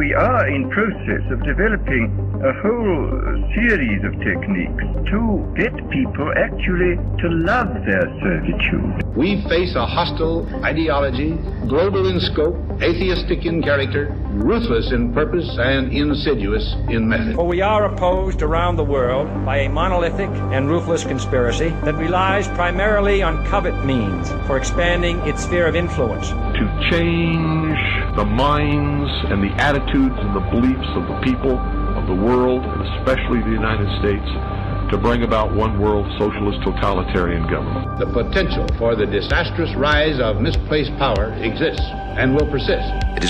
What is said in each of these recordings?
We are in process of developing a whole series of techniques to get people actually to love their servitude. We face a hostile ideology, global in scope, atheistic in character, ruthless in purpose, and insidious in method. For we are opposed around the world by a monolithic and ruthless conspiracy that relies primarily on covert means for expanding its sphere of influence. To change the minds and the attitudes and the beliefs of the people of the world, and especially the United States, to bring about one world socialist totalitarian government. The potential for the disastrous rise of misplaced power exists and will persist. It has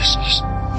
consciousness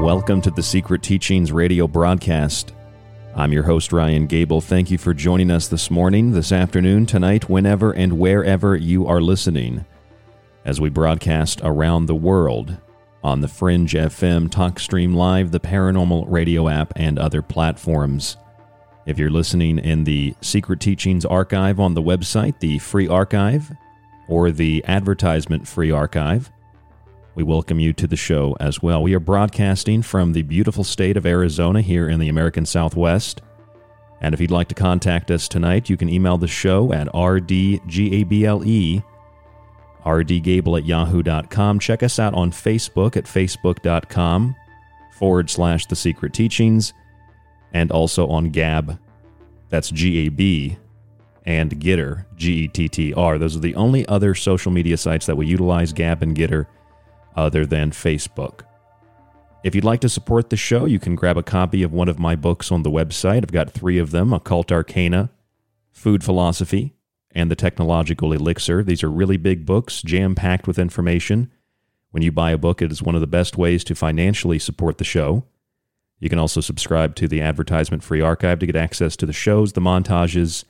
Welcome to the Secret Teachings radio broadcast. I'm your host, Ryan Gable. Thank you for joining us this morning, this afternoon, tonight, whenever and wherever you are listening, as we broadcast around the world on the Fringe FM, TalkStream Live, the Paranormal Radio app, and other platforms. If you're listening in the Secret Teachings archive on the website, the free archive, or the advertisement free archive, we welcome you to the show as well. We are broadcasting from the beautiful state of Arizona here in the American Southwest. And if you'd like to contact us tonight, you can email the show at rdgable rdgable at yahoo.com. Check us out on Facebook at facebook.com forward slash the secret teachings and also on Gab. That's G A B and Gettr, G E T T R. Those are the only other social media sites that we utilize Gab and Gettr other than Facebook. If you'd like to support the show, you can grab a copy of one of my books on the website. I've got three of them Occult Arcana, Food Philosophy, and The Technological Elixir. These are really big books, jam packed with information. When you buy a book, it is one of the best ways to financially support the show. You can also subscribe to the advertisement free archive to get access to the shows, the montages,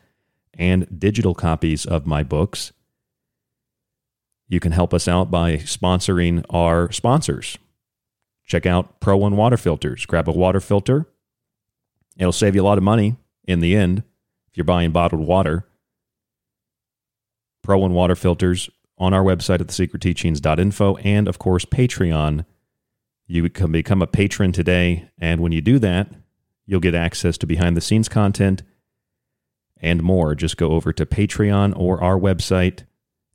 and digital copies of my books. You can help us out by sponsoring our sponsors. Check out Pro One water filters. Grab a water filter. It'll save you a lot of money in the end if you're buying bottled water. Pro One water filters on our website at thesecretteachings.info and, of course, Patreon. You can become a patron today, and when you do that, you'll get access to behind the scenes content and more. Just go over to Patreon or our website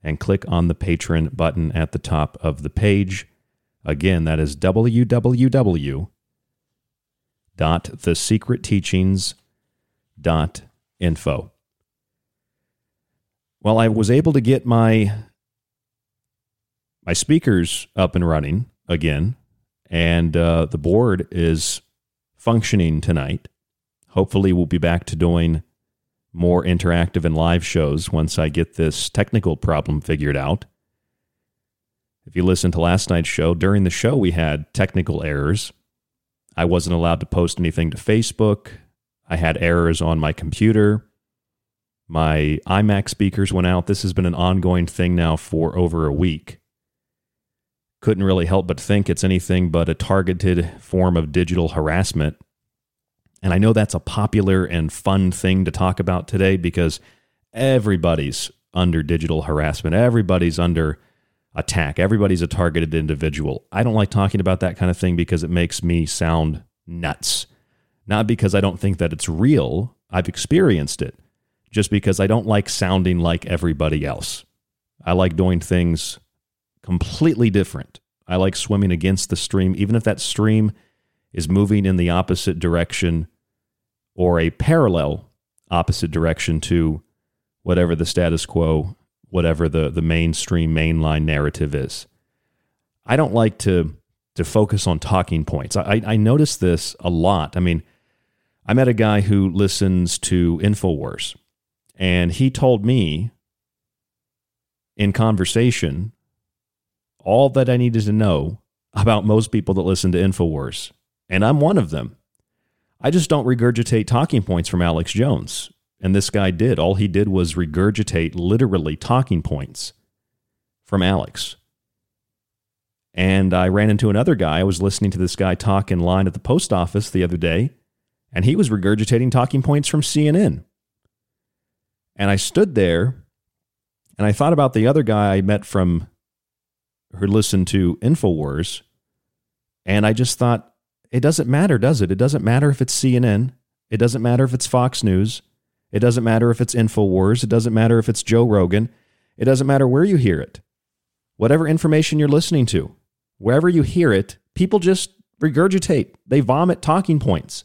and click on the patron button at the top of the page. Again, that is www.thesecretteachings.info. Well, I was able to get my my speakers up and running again, and uh, the board is functioning tonight. Hopefully, we'll be back to doing more interactive and live shows once I get this technical problem figured out. If you listen to last night's show, during the show we had technical errors. I wasn't allowed to post anything to Facebook. I had errors on my computer. My iMac speakers went out. This has been an ongoing thing now for over a week. Couldn't really help but think it's anything but a targeted form of digital harassment and I know that's a popular and fun thing to talk about today because everybody's under digital harassment. Everybody's under attack. Everybody's a targeted individual. I don't like talking about that kind of thing because it makes me sound nuts. Not because I don't think that it's real, I've experienced it, just because I don't like sounding like everybody else. I like doing things completely different. I like swimming against the stream, even if that stream is moving in the opposite direction or a parallel opposite direction to whatever the status quo, whatever the, the mainstream mainline narrative is. I don't like to to focus on talking points. I, I notice this a lot. I mean, I met a guy who listens to InfoWars, and he told me in conversation all that I needed to know about most people that listen to InfoWars. And I'm one of them. I just don't regurgitate talking points from Alex Jones. And this guy did. All he did was regurgitate literally talking points from Alex. And I ran into another guy. I was listening to this guy talk in line at the post office the other day, and he was regurgitating talking points from CNN. And I stood there and I thought about the other guy I met from who listened to InfoWars. And I just thought, it doesn't matter, does it? It doesn't matter if it's CNN. It doesn't matter if it's Fox News. It doesn't matter if it's InfoWars. It doesn't matter if it's Joe Rogan. It doesn't matter where you hear it. Whatever information you're listening to, wherever you hear it, people just regurgitate. They vomit talking points.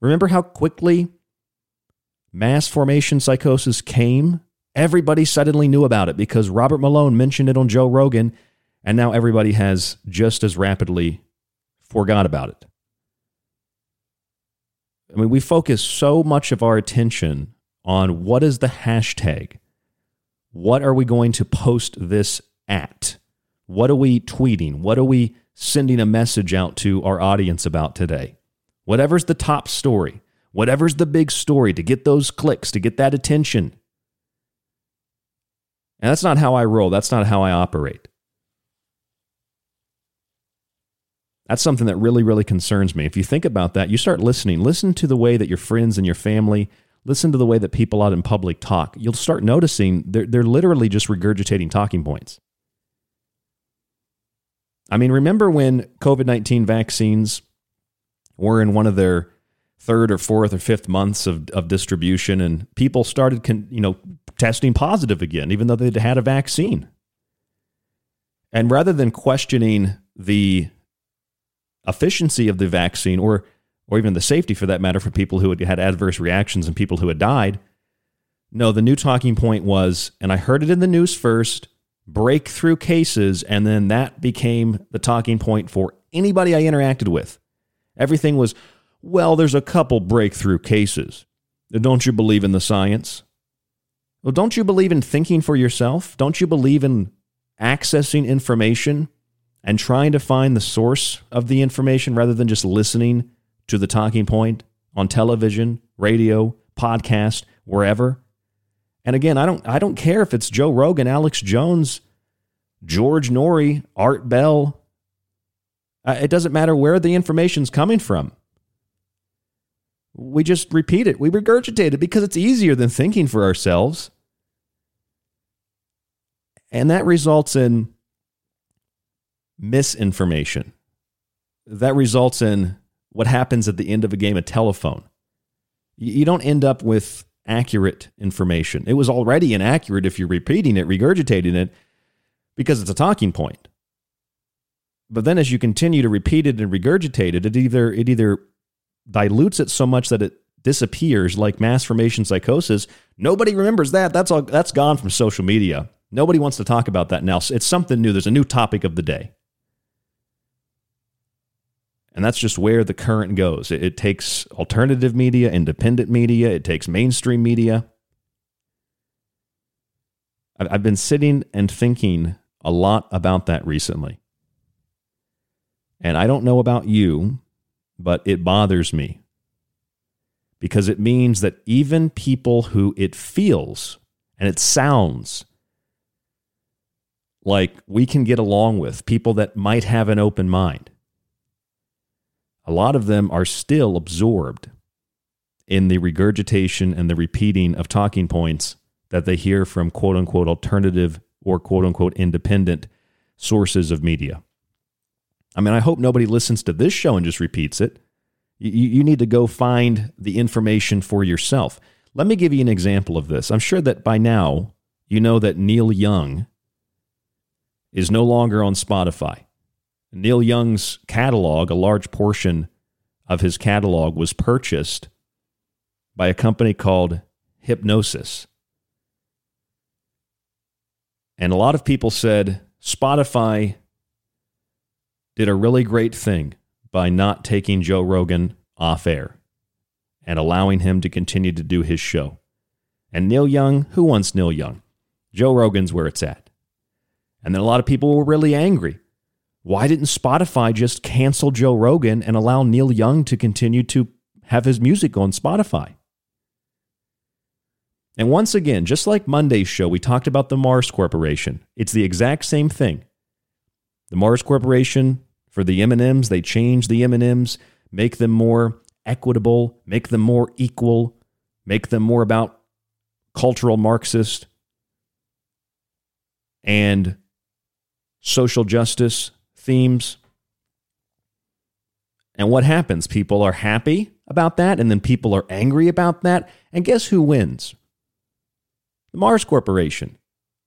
Remember how quickly mass formation psychosis came? Everybody suddenly knew about it because Robert Malone mentioned it on Joe Rogan, and now everybody has just as rapidly forgot about it. I mean, we focus so much of our attention on what is the hashtag? What are we going to post this at? What are we tweeting? What are we sending a message out to our audience about today? Whatever's the top story, whatever's the big story to get those clicks, to get that attention. And that's not how I roll. That's not how I operate. That's something that really, really concerns me. If you think about that, you start listening. Listen to the way that your friends and your family, listen to the way that people out in public talk. You'll start noticing they're, they're literally just regurgitating talking points. I mean, remember when COVID 19 vaccines were in one of their third or fourth or fifth months of, of distribution and people started, con, you know, testing positive again, even though they'd had a vaccine. And rather than questioning the efficiency of the vaccine or or even the safety for that matter for people who had had adverse reactions and people who had died, no, the new talking point was, and I heard it in the news first, breakthrough cases, and then that became the talking point for anybody I interacted with. Everything was, well, there's a couple breakthrough cases. Don't you believe in the science? Well, don't you believe in thinking for yourself? Don't you believe in accessing information and trying to find the source of the information rather than just listening to the talking point on television, radio, podcast, wherever? And again, I don't I don't care if it's Joe Rogan, Alex Jones, George Noory, Art Bell. Uh, it doesn't matter where the information's coming from. We just repeat it. We regurgitate it because it's easier than thinking for ourselves. And that results in misinformation. That results in what happens at the end of a game of telephone. You don't end up with accurate information. It was already inaccurate if you're repeating it, regurgitating it, because it's a talking point. But then as you continue to repeat it and regurgitate it, it either it either dilutes it so much that it disappears like mass formation psychosis. Nobody remembers that. That's all that's gone from social media. Nobody wants to talk about that now. It's something new. There's a new topic of the day. And that's just where the current goes. It, it, takes alternative media, independent media, it takes mainstream media. I've, I've been sitting and thinking a lot about that recently. And I don't know about you, but it bothers me because it means that even people who it feels and it sounds like we can get along with, people that might have an open mind, a lot of them are still absorbed in the regurgitation and the repeating of talking points that they hear from quote unquote alternative or quote unquote independent sources of media. I mean, I hope nobody listens to this show and just repeats it. You, you need to go find the information for yourself. Let me give you an example of this. I'm sure that by now you know that Neil Young is no longer on Spotify. Neil Young's catalog, a large portion of his catalog, was purchased by a company called Hipgnosis. And a lot of people said Spotify did a really great thing by not taking Joe Rogan off air and allowing him to continue to do his show. And Neil Young, who wants Neil Young? Joe Rogan's where it's at. And then a lot of people were really angry why didn't Spotify just cancel Joe Rogan and allow Neil Young to continue to have his music on Spotify? And once again, just like Monday's show, we talked about the Mars Corporation. It's the exact same thing. The Mars Corporation for the M&Ms, they change the M&Ms, make them more equitable, make them more equal, make them more about cultural Marxist and social justice themes. And what happens? People are happy about that, and then people are angry about that. And guess who wins? The Mars Corporation.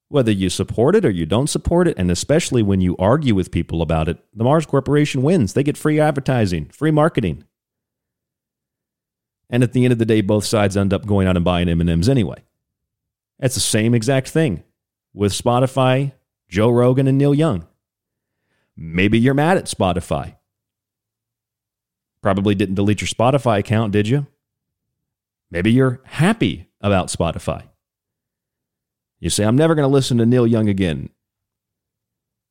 Whether you support it or you don't support it, and especially when you argue with people about it, the Mars Corporation wins. They get free advertising, free marketing. And at the end of the day, both sides end up going out and buying M&Ms anyway. That's the same exact thing with Spotify, Joe Rogan, and Neil Young. Maybe you're mad at Spotify. Probably didn't delete your Spotify account, did you? Maybe you're happy about Spotify. You say, I'm never going to listen to Neil Young again.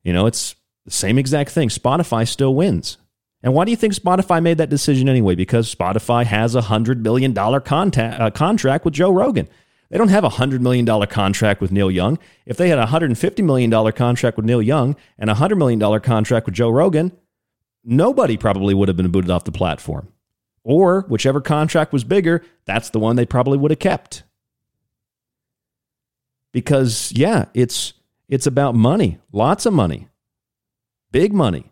You know, it's the same exact thing. Spotify still wins. And why do you think Spotify made that decision anyway? Because Spotify has a $100 billion contact, uh, contract with Joe Rogan. They don't have a $100 million contract with Neil Young. If they had a $150 million contract with Neil Young and a $100 million contract with Joe Rogan, nobody probably would have been booted off the platform. Or whichever contract was bigger, that's the one they probably would have kept. Because yeah, it's it's about money, lots of money. Big money.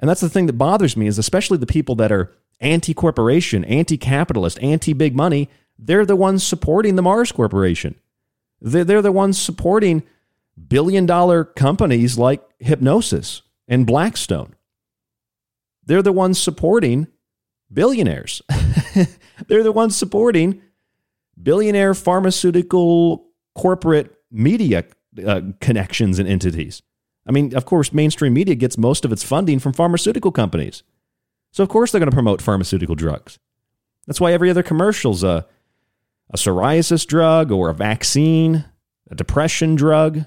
And that's the thing that bothers me is especially the people that are anti-corporation, anti-capitalist, anti-big money, they're the ones supporting the Mars Corporation. They're, the ones supporting billion dollar companies like Hipgnosis and Blackstone. They're the ones supporting billionaires. They're the ones supporting billionaire pharmaceutical corporate media uh, connections and entities. I mean, of course, mainstream media gets most of its funding from pharmaceutical companies. So, of course, they're going to promote pharmaceutical drugs. That's why every other commercial's a, a psoriasis drug or a vaccine, a depression drug,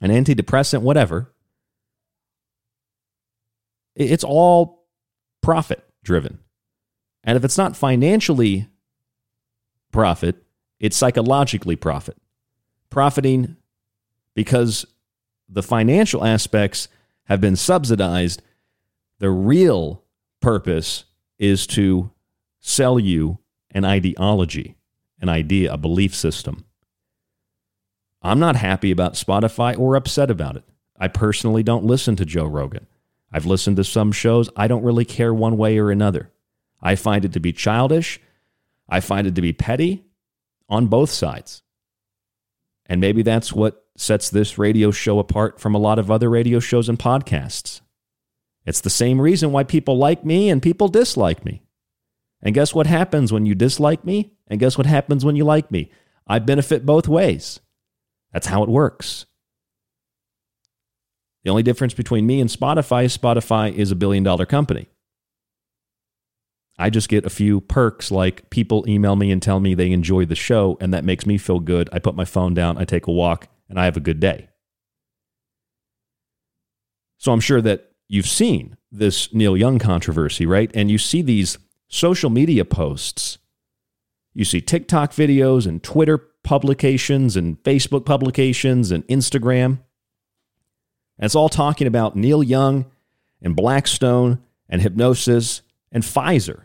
an antidepressant, whatever. It's all profit driven. And if it's not financially profit, it's psychologically profit. Profiting because the financial aspects have been subsidized. The real purpose is to sell you an ideology, an idea, a belief system. I'm not happy about Spotify or upset about it. I personally don't listen to Joe Rogan. I've listened to some shows. I don't really care one way or another. I find it to be childish. I find it to be petty on both sides. And maybe that's what sets this radio show apart from a lot of other radio shows and podcasts. It's the same reason why people like me and people dislike me. And guess what happens when you dislike me? And guess what happens when you like me? I benefit both ways. That's how it works. The only difference between me and Spotify is Spotify is a billion dollar company. I just get a few perks like people email me and tell me they enjoy the show, and that makes me feel good. I put my phone down, I take a walk, and I have a good day. So I'm sure that you've seen this Neil Young controversy, right? And you see these social media posts. You see TikTok videos and Twitter publications and Facebook publications and Instagram. And it's all talking about Neil Young and Blackstone and Hipgnosis and Pfizer.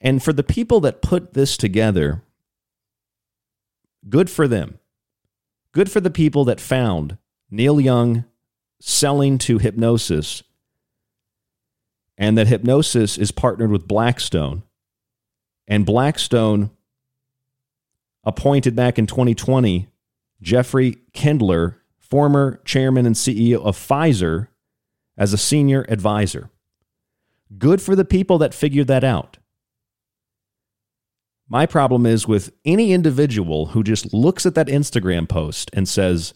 And for the people that put this together, good for them. Good for the people that found Neil Young selling to Hipgnosis and that Hipgnosis is partnered with Blackstone. And Blackstone appointed back in 2020 Jeffrey Kindler, former chairman and CEO of Pfizer, as a senior advisor. Good for the people that figured that out. My problem is with any individual who just looks at that Instagram post and says,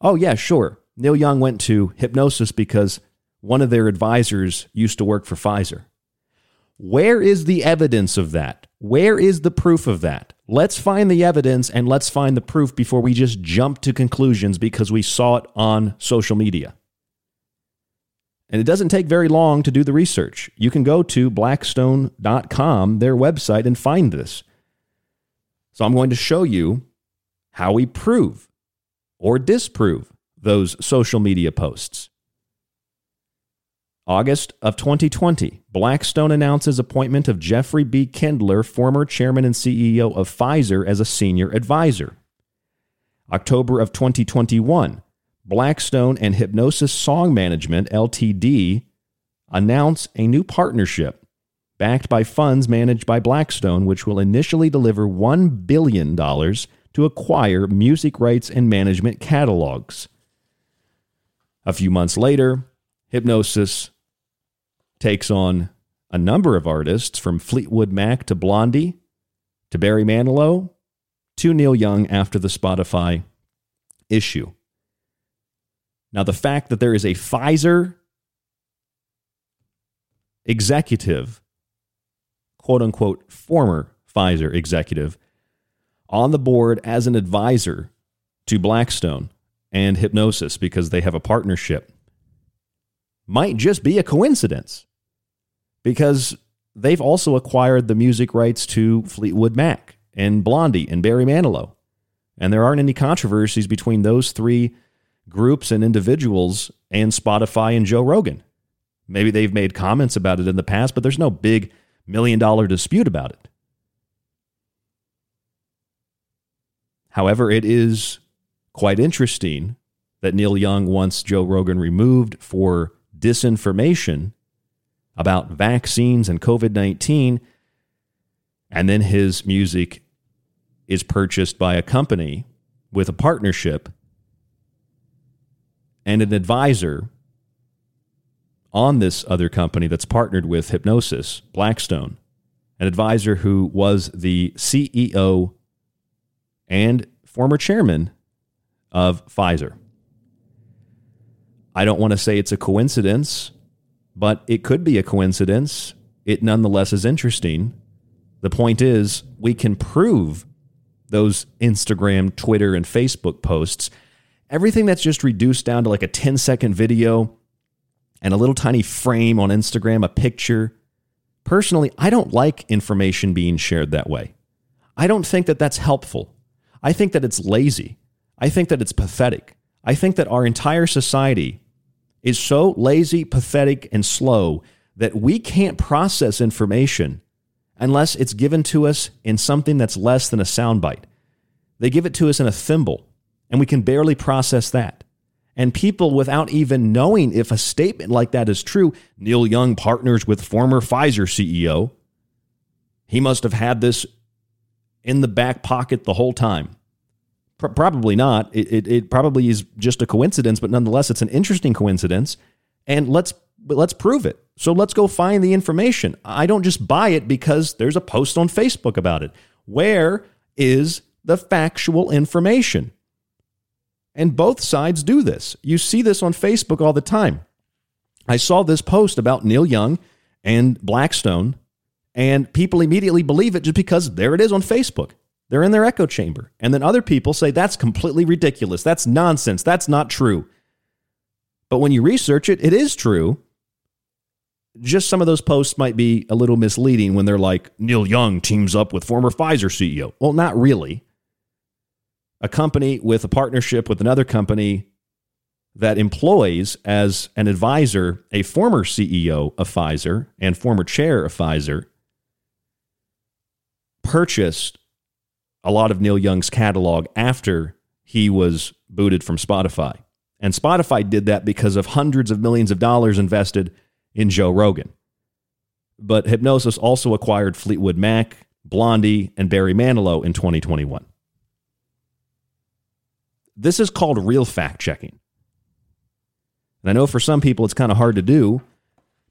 oh, yeah, sure, Neil Young went to Hipgnosis because one of their advisors used to work for Pfizer. Where is the evidence of that? Where is the proof of that? Let's find the evidence and let's find the proof before we just jump to conclusions because we saw it on social media. And it doesn't take very long to do the research. You can go to blackstone.com, their website, and find this. So I'm going to show you how we prove or disprove those social media posts. August of 2020, Blackstone announces appointment of Jeffrey B. Kindler, former chairman and CEO of Pfizer, as a senior advisor. October of 2021, Blackstone and Hipgnosis Song Management Ltd. announce a new partnership backed by funds managed by Blackstone, which will initially deliver $1 billion to acquire music rights and management catalogs. A few months later, Hipgnosis takes on a number of artists from Fleetwood Mac to Blondie to Barry Manilow to Neil Young after the Spotify issue. Now, the fact that there is a Pfizer executive, quote unquote, former Pfizer executive, on the board as an advisor to Blackstone and Hipgnosis because they have a partnership might just be a coincidence because they've also acquired the music rights to Fleetwood Mac and Blondie and Barry Manilow. And there aren't any controversies between those three groups and individuals and Spotify and Joe Rogan. Maybe they've made comments about it in the past, but there's no big million dollar dispute about it. However, it is quite interesting that Neil Young wants Joe Rogan removed for disinformation about vaccines and COVID 19, and then his music is purchased by a company with a partnership and an advisor on this other company that's partnered with Hipgnosis, Blackstone, an advisor who was the CEO and former chairman of Pfizer. I don't want to say it's a coincidence, but it could be a coincidence. It nonetheless is interesting. The point is, we can prove those Instagram, Twitter, and Facebook posts. Everything that's just reduced down to like a 10 second video and a little tiny frame on Instagram, a picture. Personally, I don't like information being shared that way. I don't think that that's helpful. I think that it's lazy. I think that it's pathetic. I think that our entire society is so lazy, pathetic, and slow that we can't process information unless it's given to us in something that's less than a soundbite. They give it to us in a thimble, and we can barely process that. And people, without even knowing if a statement like that is true, Neil Young partners with former Pfizer CEO. He must have had this in the back pocket the whole time. Probably not. It, it, it probably is just a coincidence, but nonetheless, it's an interesting coincidence. And let's let's prove it. So let's go find the information. I don't just buy it because there's a post on Facebook about it. Where is the factual information? And both sides do this. You see this on Facebook all the time. I saw this post about Neil Young and Blackstone, and people immediately believe it just because there it is on Facebook. They're in their echo chamber. And then other people say that's completely ridiculous. That's nonsense. That's not true. But when you research it, it is true. Just some of those posts might be a little misleading when they're like, Neil Young teams up with former Pfizer CEO. Well, not really. A company with a partnership with another company that employs as an advisor a former CEO of Pfizer and former chair of Pfizer purchased a lot of Neil Young's catalog after he was booted from Spotify. And Spotify did that because of hundreds of millions of dollars invested in Joe Rogan. But Hipgnosis also acquired Fleetwood Mac, Blondie, and Barry Manilow in 2021. This is called real fact checking. And I know for some people it's kind of hard to do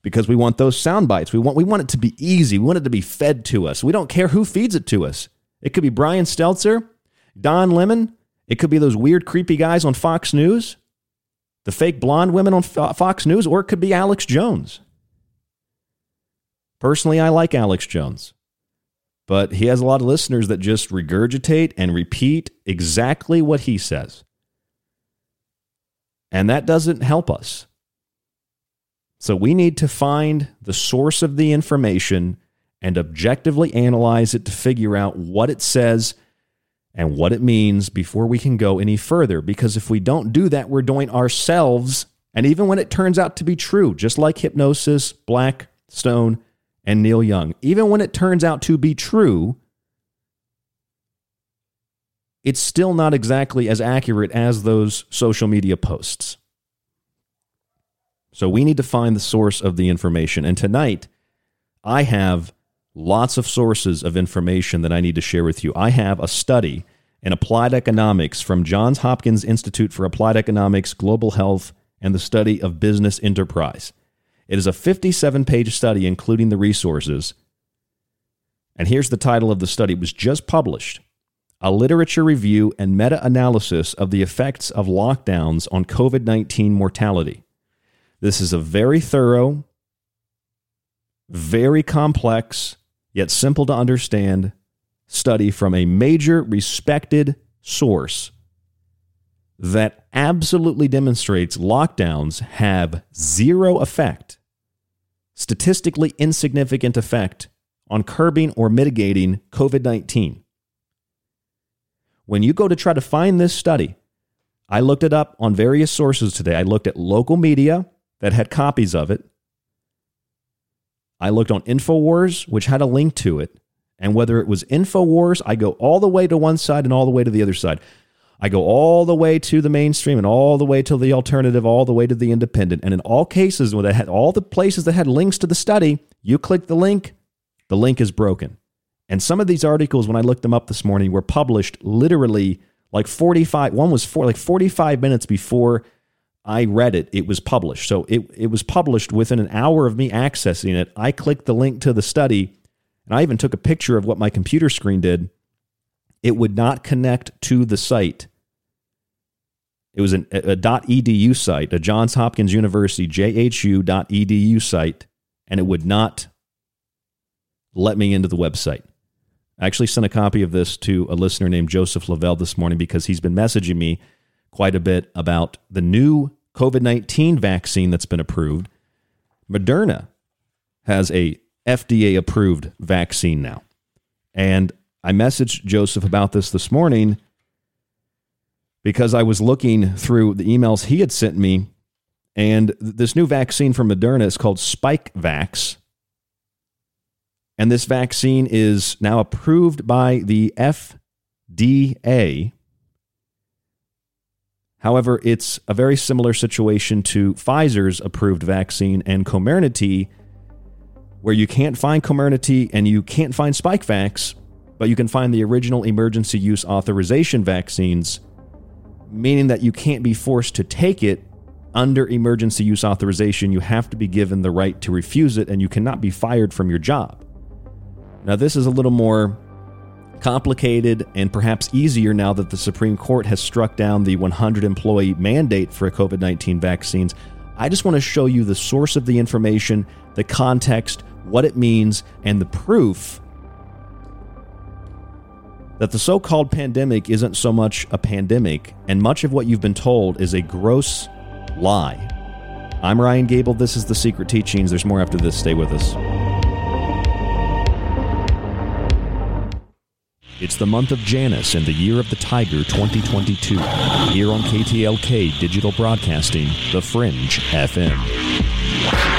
because we want those sound bites. We want we want it to be easy. We want it to be fed to us. We don't care who feeds it to us. It could be Brian Stelter, Don Lemon. It could be those weird, creepy guys on Fox News, the fake blonde women on Fox News, or it could be Alex Jones. Personally, I like Alex Jones, but he has a lot of listeners that just regurgitate and repeat exactly what he says. And that doesn't help us. So we need to find the source of the information and objectively analyze it to figure out what it says and what it means before we can go any further. Because if we don't do that, we're doing ourselves, and even when it turns out to be true, just like Hipgnosis, Blackstone, and Neil Young, even when it turns out to be true, it's still not exactly as accurate as those social media posts. So we need to find the source of the information. And tonight, I have lots of sources of information that I need to share with you. I have a study in applied economics from Johns Hopkins Institute for Applied Economics, Global Health, and the Study of Business Enterprise. It is a 57 page study, including the resources. And here's the title of the study it was just published A Literature Review and Meta Analysis of the Effects of Lockdowns on COVID 19 Mortality. This is a very thorough, very complex, yet simple to understand study from a major respected source that absolutely demonstrates lockdowns have zero effect, statistically insignificant effect on curbing or mitigating COVID 19. When you go to try to find this study, I looked it up on various sources today. I looked at local media that had copies of it. I looked on InfoWars, which had a link to it. And whether it was InfoWars, I go all the way to one side and all the way to the other side. I go all the way to the mainstream and all the way to the alternative, all the way to the independent. And in all cases, when they had all the places that had links to the study, you click the link, the link is broken. And some of these articles, when I looked them up this morning, were published literally like 45. One was like 45 minutes before I read it, it was published. So it, it was published within an hour of me accessing it. I clicked the link to the study, and I even took a picture of what my computer screen did. It would not connect to the site. It was an, a, a .edu site, a Johns Hopkins University JHU.edu site, and it would not let me into the website. I actually sent a copy of this to a listener named Joseph Lavelle this morning because he's been messaging me quite a bit about the new COVID 19 vaccine that's been approved. Moderna has a FDA approved vaccine now. And I messaged Joseph about this this morning because I was looking through the emails he had sent me. And this new vaccine from Moderna is called Spikevax. And this vaccine is now approved by the FDA. However, it's a very similar situation to Pfizer's approved vaccine and Comirnaty, where you can't find Comirnaty and you can't find Spikevax, but you can find the original emergency use authorization vaccines, meaning that you can't be forced to take it under emergency use authorization. You have to be given the right to refuse it, and you cannot be fired from your job. Now, this is a little more complicated and perhaps easier now that the Supreme Court has struck down the 100 employee mandate for COVID 19 vaccines. I just want to show you the source of the information, the context, what it means, and the proof that the so called pandemic isn't so much a pandemic, and much of what you've been told is a gross lie. I'm Ryan Gable. This is The Secret Teachings. There's more after this. Stay with us. It's the month of Janus and the year of the Tiger 2022. Here on KTLK Digital Broadcasting, The Fringe FM.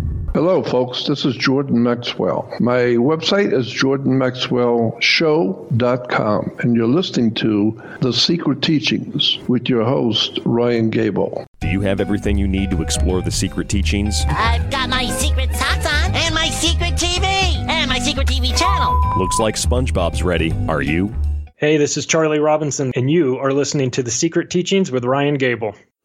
Hello, folks. This is Jordan Maxwell. My website is jordanmaxwellshow.com, and you're listening to The Secret Teachings with your host, Ryan Gable. Do you have everything you need to explore the secret teachings? I've got my secret socks on, and my secret TV, and my secret TV channel. Looks like SpongeBob's ready. Are you? Hey, this is Charlie Robinson, and you are listening to The Secret Teachings with Ryan Gable.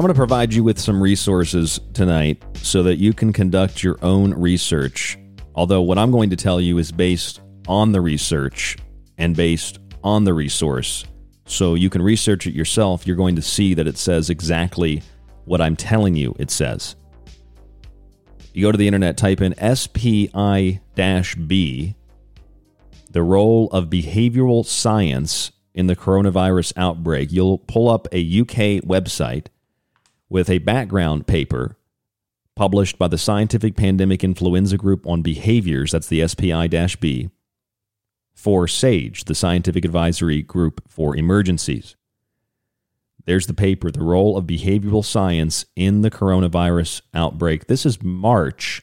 I'm going to provide you with some resources tonight so that you can conduct your own research. Although, what I'm going to tell you is based on the research and based on the resource. So you can research it yourself. You're going to see that it says exactly what I'm telling you it says. You go to the internet, type in SPI B, the role of behavioral science in the coronavirus outbreak. You'll pull up a UK website with a background paper published by the Scientific Pandemic Influenza Group on Behaviors, that's the SPI B, for SAGE, the Scientific Advisory Group for Emergencies. There's the paper, The Role of Behavioral Science in the Coronavirus Outbreak. This is March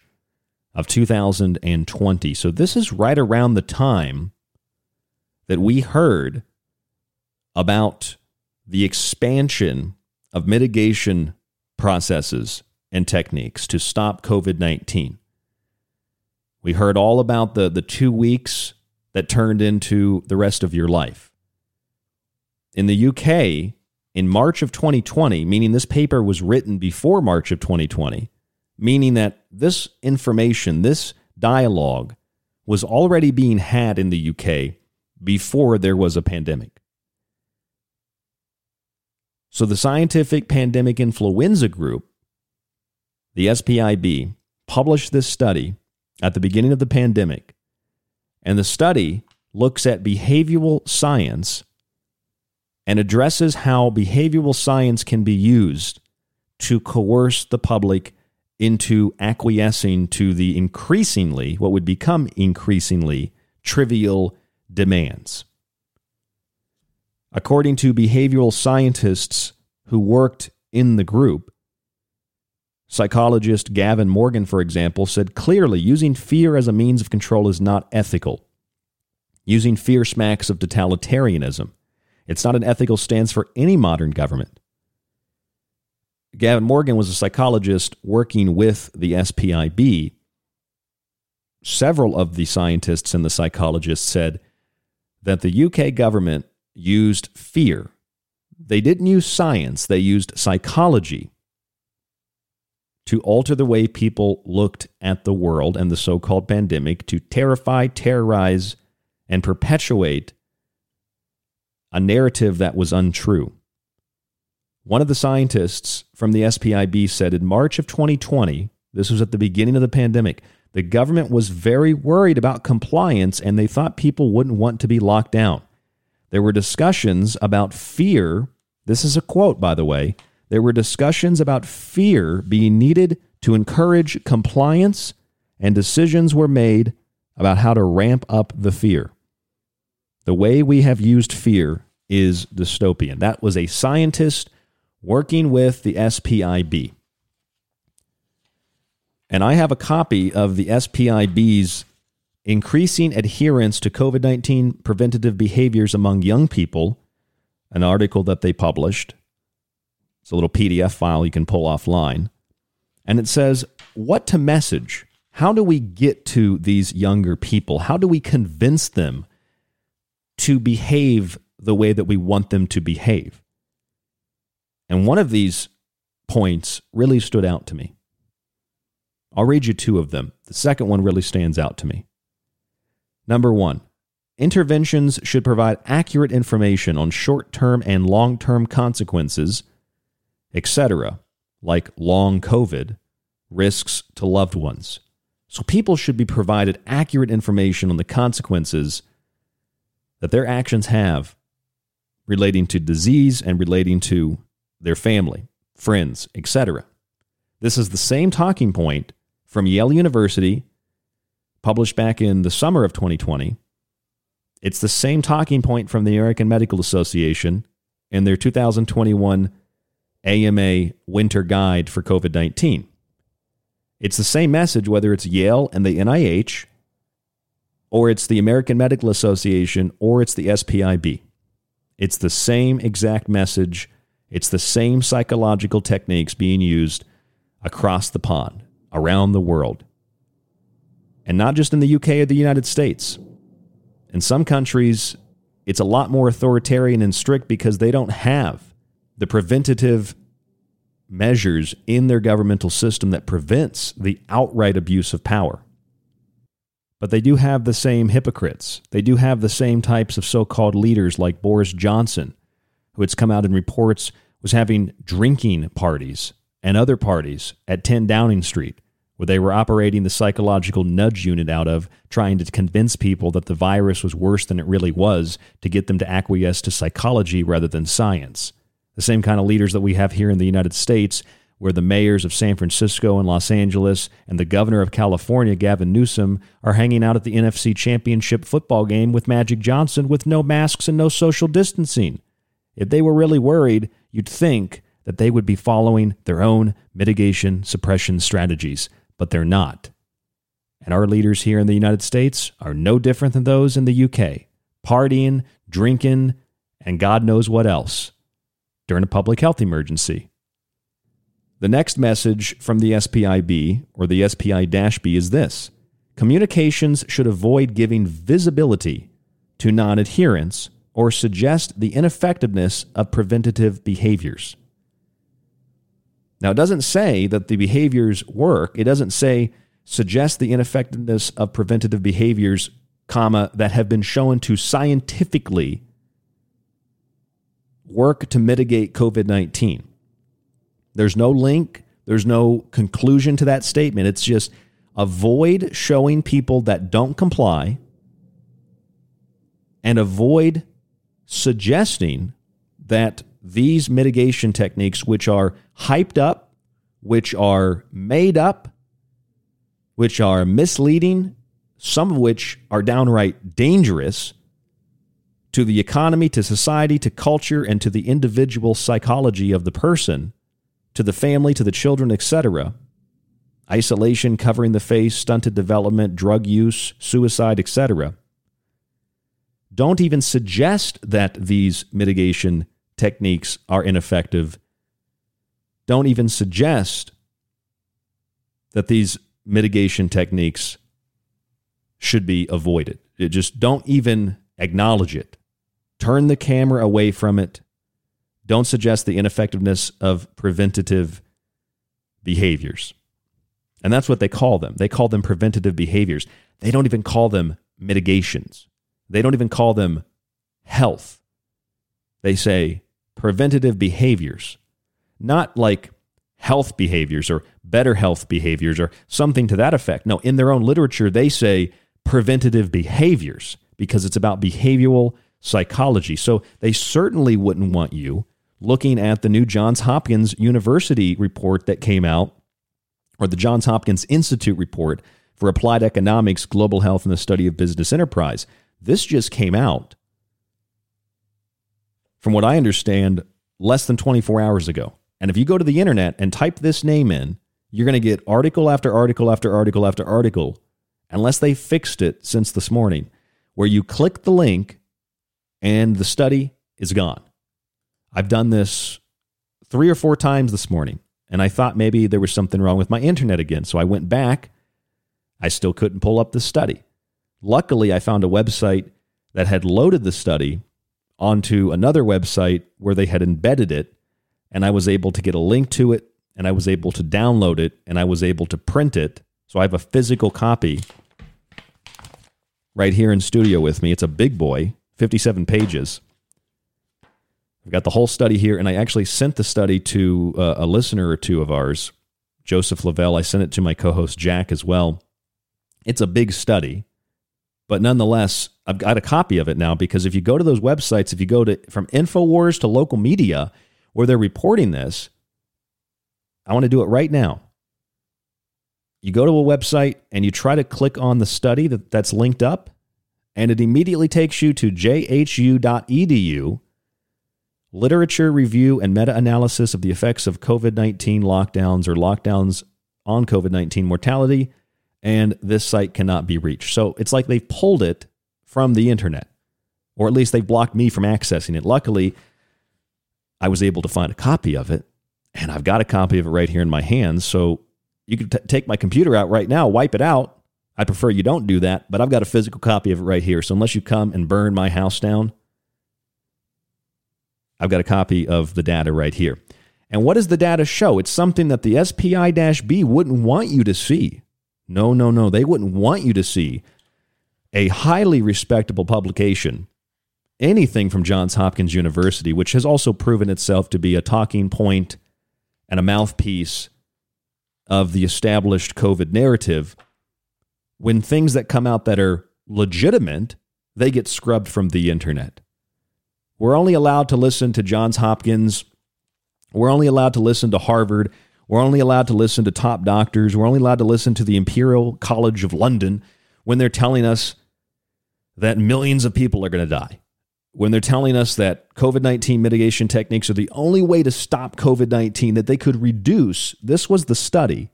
of 2020. So this is right around the time that we heard about the expansion of mitigation processes and techniques to stop COVID 19. We heard all about the, the two weeks that turned into the rest of your life. In the UK, in March of 2020, meaning this paper was written before March of 2020, meaning that this information, this dialogue, was already being had in the UK before there was a pandemic. So the Scientific Pandemic Influenza Group, the SPIB, published this study at the beginning of the pandemic. And the study looks at behavioral science and addresses how behavioral science can be used to coerce the public into acquiescing to the increasingly, what would become increasingly trivial demands. According to behavioral scientists who worked in the group, psychologist Gavin Morgan, for example, said clearly using fear as a means of control is not ethical. Using fear smacks of totalitarianism. It's not an ethical stance for any modern government. Gavin Morgan was a psychologist working with the SPIB. Several of the scientists and the psychologists said that the UK government used fear. They didn't use science, they used psychology to alter the way people looked at the world and the so called pandemic to terrify, terrorize, and perpetuate a narrative that was untrue. One of the scientists from the SPIB said in March of 2020, this was at the beginning of the pandemic, the government was very worried about compliance and they thought people wouldn't want to be locked down. There were discussions about fear. This is a quote, by the way. There were discussions about fear being needed to encourage compliance, and decisions were made about how to ramp up the fear. The way we have used fear is dystopian. That was a scientist working with the SPIB. And I have a copy of the SPIB's Increasing Adherence to COVID 19 Preventative Behaviors Among Young People, an article that they published. It's a little PDF file you can pull offline. And it says, What to message? How do we get to these younger people? How do we convince them to behave the way that we want them to behave? And one of these points really stood out to me. I'll read you two of them. The second one really stands out to me. Number one, interventions should provide accurate information on short term and long term consequences, etc., like long COVID, risks to loved ones. So people should be provided accurate information on the consequences that their actions have relating to disease and relating to their family, friends, etc. This is the same talking point from Yale University published back in the summer of 2020, It's the same talking point from the American Medical Association in their 2021 AMA Winter Guide for COVID 19. It's the same message whether it's Yale and the NIH, or it's the American Medical Association, or it's the SPIB. It's the same exact message. It's the same psychological techniques being used across the pond, around the world. And not just in the UK or the United States. In some countries, it's a lot more authoritarian and strict because they don't have the preventative measures in their governmental system that prevents the outright abuse of power. But they do have the same hypocrites. They do have the same types of so called leaders like Boris Johnson, who it's come out in reports was having drinking parties and other parties at 10 Downing Street, where they were operating the psychological nudge unit out of, trying to convince people that the virus was worse than it really was to get them to acquiesce to psychology rather than science. The same kind of leaders that we have here in the United States where the mayors of San Francisco and Los Angeles and the governor of California, Gavin Newsom, are hanging out at the NFC Championship football game with Magic Johnson with no masks and no social distancing. If they were really worried, you'd think that they would be following their own mitigation suppression strategies, but they're not. And our leaders here in the United States are no different than those in the UK, partying, drinking, and God knows what else during a public health emergency. The next message from the SPIB or the SPI B is this Communications should avoid giving visibility to non adherence or suggest the ineffectiveness of preventative behaviors. Now, it doesn't say that the behaviors work. It doesn't say suggest the ineffectiveness of preventative behaviors, comma, that have been shown to scientifically work to mitigate COVID 19. There's no link, there's no conclusion to that statement. It's just avoid showing people that don't comply and avoid suggesting that these mitigation techniques, which are hyped up, which are made up, which are misleading, some of which are downright dangerous to the economy, to society, to culture, and to the individual psychology of the person, to the family, to the children, etc. Isolation, covering the face, stunted development, drug use, suicide, etc. Don't even suggest that these mitigation techniques are ineffective. Don't even suggest that these mitigation techniques should be avoided. It just don't even acknowledge it. Turn the camera away from it don't suggest the ineffectiveness of preventative behaviors. And that's what they call them. They call them preventative behaviors. They don't even call them mitigations. They don't even call them health. They say preventative behaviors, not like health behaviors or better health behaviors or something to that effect. No, in their own literature, they say preventative behaviors because it's about behavioral psychology. So they certainly wouldn't want you looking at the new Johns Hopkins University report that came out, or the Johns Hopkins Institute report for Applied Economics, Global Health, and the Study of Business Enterprise. This just came out, from what I understand, less than 24 hours ago. And if you go to the internet and type this name in, you're going to get article after article after article after article, unless they fixed it since this morning, where you click the link and the study is gone. I've done this three or four times this morning, and I thought maybe there was something wrong with my internet again. So I went back. I still couldn't pull up the study. Luckily, I found a website that had loaded the study onto another website where they had embedded it, and I was able to get a link to it, and I was able to download it, and I was able to print it. So I have a physical copy right here in studio with me. It's a big boy, 57 pages. I've got the whole study here, and I actually sent the study to uh, a listener or two of ours, Joseph Lavelle. I sent it to my co host, Jack, as well. It's a big study, but nonetheless, I've got a copy of it now because if you go to those websites, if you go to from InfoWars to local media where they're reporting this, I want to do it right now. You go to a website and you try to click on the study that, that's linked up, and it immediately takes you to jhu.edu literature review and meta analysis of the effects of COVID 19 lockdowns or lockdowns on COVID 19 mortality. And this site cannot be reached. So it's like they've pulled it from the internet, or at least they've blocked me from accessing it. Luckily, I was able to find a copy of it, and I've got a copy of it right here in my hands. So you could t- take my computer out right now, wipe it out. I prefer you don't do that, but I've got a physical copy of it right here. So unless you come and burn my house down, I've got a copy of the data right here. And what does the data show? It's something that the SPI B wouldn't want you to see. No, no, no. They wouldn't want you to see a highly respectable publication, anything from Johns Hopkins University, which has also proven itself to be a talking point and a mouthpiece of the established COVID narrative. When things that come out that are legitimate, they get scrubbed from the internet. We're only allowed to listen to Johns Hopkins. We're only allowed to listen to Harvard. We're only allowed to listen to top doctors. We're only allowed to listen to the Imperial College of London when they're telling us that millions of people are going to die. When they're telling us that COVID 19 mitigation techniques are the only way to stop COVID 19, that they could reduce, this was the study,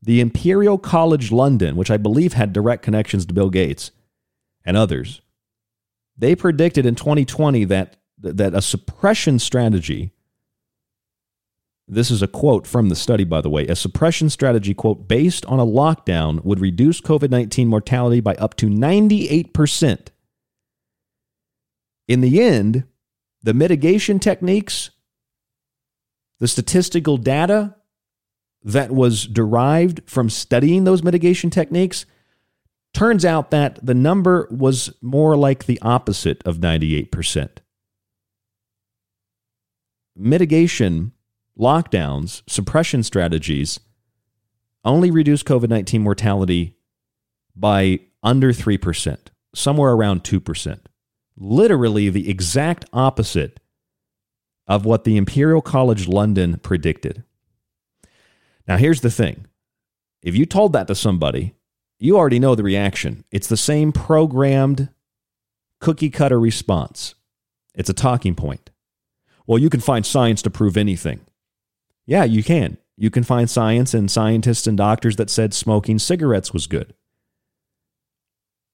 the Imperial College London, which I believe had direct connections to Bill Gates and others, they predicted in 2020 that that a suppression strategy this is a quote from the study by the way a suppression strategy quote based on a lockdown would reduce covid-19 mortality by up to 98% in the end the mitigation techniques the statistical data that was derived from studying those mitigation techniques Turns out that the number was more like the opposite of 98%. Mitigation, lockdowns, suppression strategies only reduce COVID 19 mortality by under 3%, somewhere around 2%. Literally the exact opposite of what the Imperial College London predicted. Now, here's the thing if you told that to somebody you already know the reaction. It's the same programmed cookie cutter response. It's a talking point. Well, you can find science to prove anything. Yeah, you can. You can find science and scientists and doctors that said smoking cigarettes was good.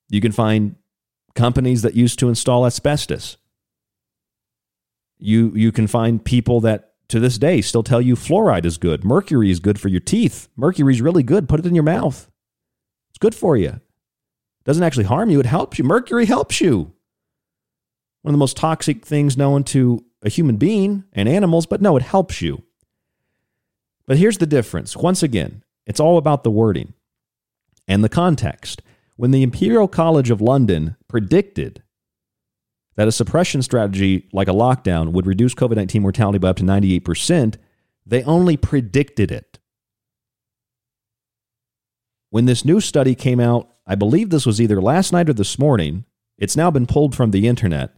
You can find companies that used to install asbestos. You, you can find people that to this day still tell you fluoride is good. Mercury is good for your teeth. Mercury is really good. Put it in your mouth It's good for you. It doesn't actually harm you, it helps you. Mercury helps you. One of the most toxic things known to a human being and animals, but no, it helps you. But here's the difference. Once again, it's all about the wording and the context. When the Imperial College of London predicted that a suppression strategy like a lockdown would reduce COVID 19 mortality by up to 98%, they only predicted it. When this new study came out, I believe this was either last night or this morning. It's now been pulled from the internet.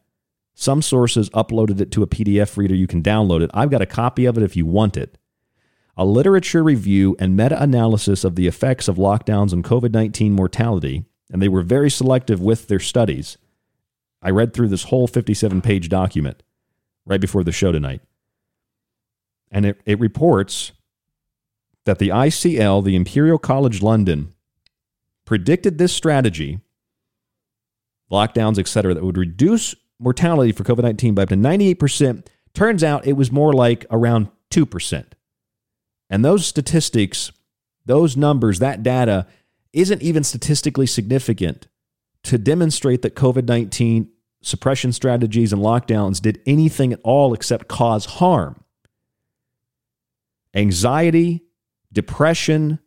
Some sources uploaded it to a PDF reader. You can download it. I've got a copy of it if you want it. A literature review and meta analysis of the effects of lockdowns on COVID 19 mortality, and they were very selective with their studies. I read through this whole 57 page document right before the show tonight. And it, it reports that the ICL, the Imperial College London, predicted this strategy, lockdowns, et cetera, that would reduce mortality for COVID 19 by up to 98%. Turns out it was more like around 2%. And those statistics, those numbers, that data isn't even statistically significant to demonstrate that COVID 19 suppression strategies and lockdowns did anything at all except cause harm. Anxiety, depression,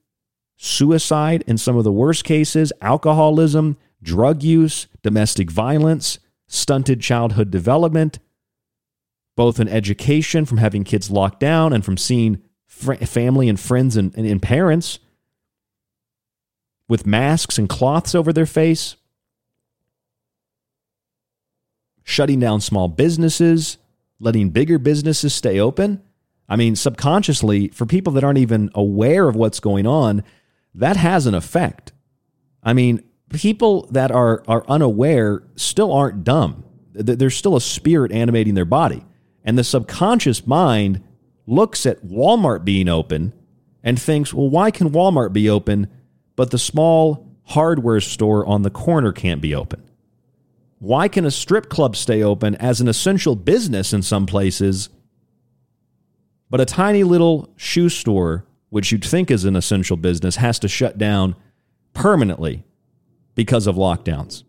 suicide in some of the worst cases, alcoholism, drug use, domestic violence, stunted childhood development, both in education from having kids locked down and from seeing fr- family and friends and, and, and parents with masks and cloths over their face, shutting down small businesses, letting bigger businesses stay open. I mean, subconsciously, for people that aren't even aware of what's going on, that has an effect. I mean, people that are are unaware still aren't dumb. There's still a spirit animating their body. And the subconscious mind looks at Walmart being open and thinks, well, why can Walmart be open, but the small hardware store on the corner can't be open? Why can a strip club stay open as an essential business in some places, but a tiny little shoe store, which you'd think is an essential business, has to shut down permanently because of lockdowns?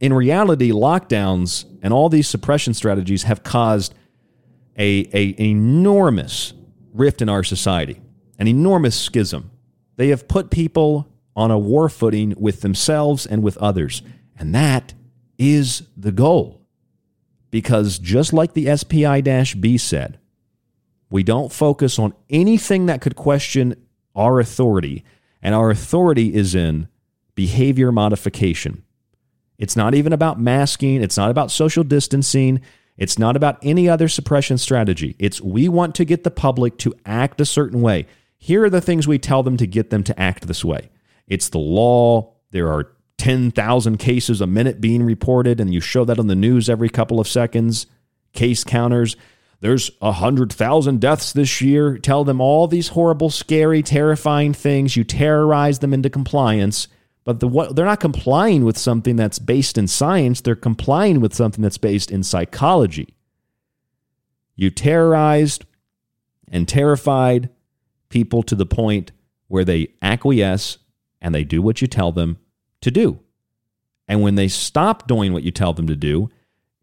In reality, lockdowns and all these suppression strategies have caused a, a, enormous rift in our society, an enormous schism. They have put people on a war footing with themselves and with others. And that is the goal. Because just like the SPI B said, we don't focus on anything that could question our authority. And our authority is in behavior modification. It's not even about masking, it's not about social distancing, it's not about any other suppression strategy. It's we want to get the public to act a certain way. Here are the things we tell them to get them to act this way. It's the law. There are 10,000 cases a minute being reported, and you show that on the news every couple of seconds. Case counters. There's 100,000 deaths this year. Tell them all these horrible, scary, terrifying things. You terrorize them into compliance. But the, what, they're not complying with something that's based in science, they're complying with something that's based in psychology. You terrorized and terrified people to the point where they acquiesce and they do what you tell them to do. And when they stop doing what you tell them to do,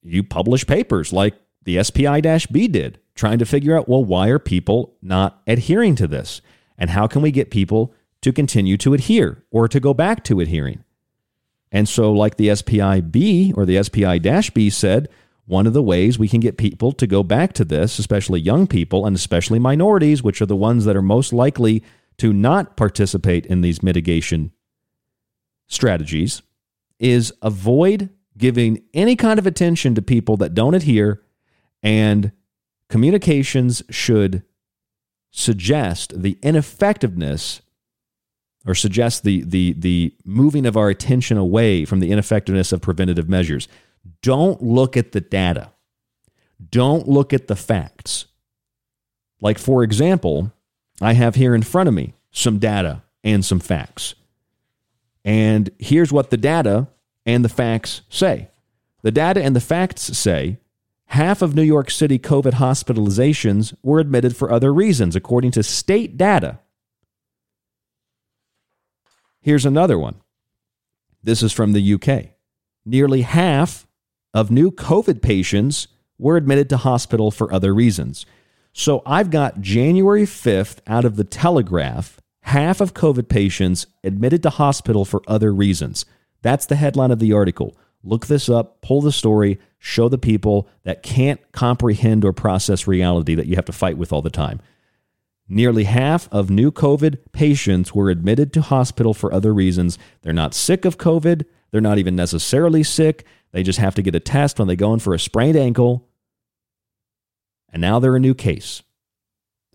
you publish papers like the SPI B did, trying to figure out, well, why are people not adhering to this? And how can we get people to continue to adhere or to go back to adhering. And so, like the SPI B or the SPI B said, one of the ways we can get people to go back to this, especially young people and especially minorities, which are the ones that are most likely to not participate in these mitigation strategies, is avoid giving any kind of attention to people that don't adhere, and communications should suggest the ineffectiveness or suggest the, the, the moving of our attention away from the ineffectiveness of preventative measures. Don't look at the data. Don't look at the facts. Like, for example, I have here in front of me some data and some facts. And here's what the data and the facts say the data and the facts say half of New York City COVID hospitalizations were admitted for other reasons, according to state data Here's another one. This is from the UK. Nearly half of new COVID patients were admitted to hospital for other reasons. So I've got January 5th out of the Telegraph, half of COVID patients admitted to hospital for other reasons. That's the headline of the article. Look this up, pull the story, show the people that can't comprehend or process reality that you have to fight with all the time. Nearly half of new COVID patients were admitted to hospital for other reasons. They're not sick of COVID. They're not even necessarily sick. They just have to get a test when they go in for a sprained ankle. And now they're a new case.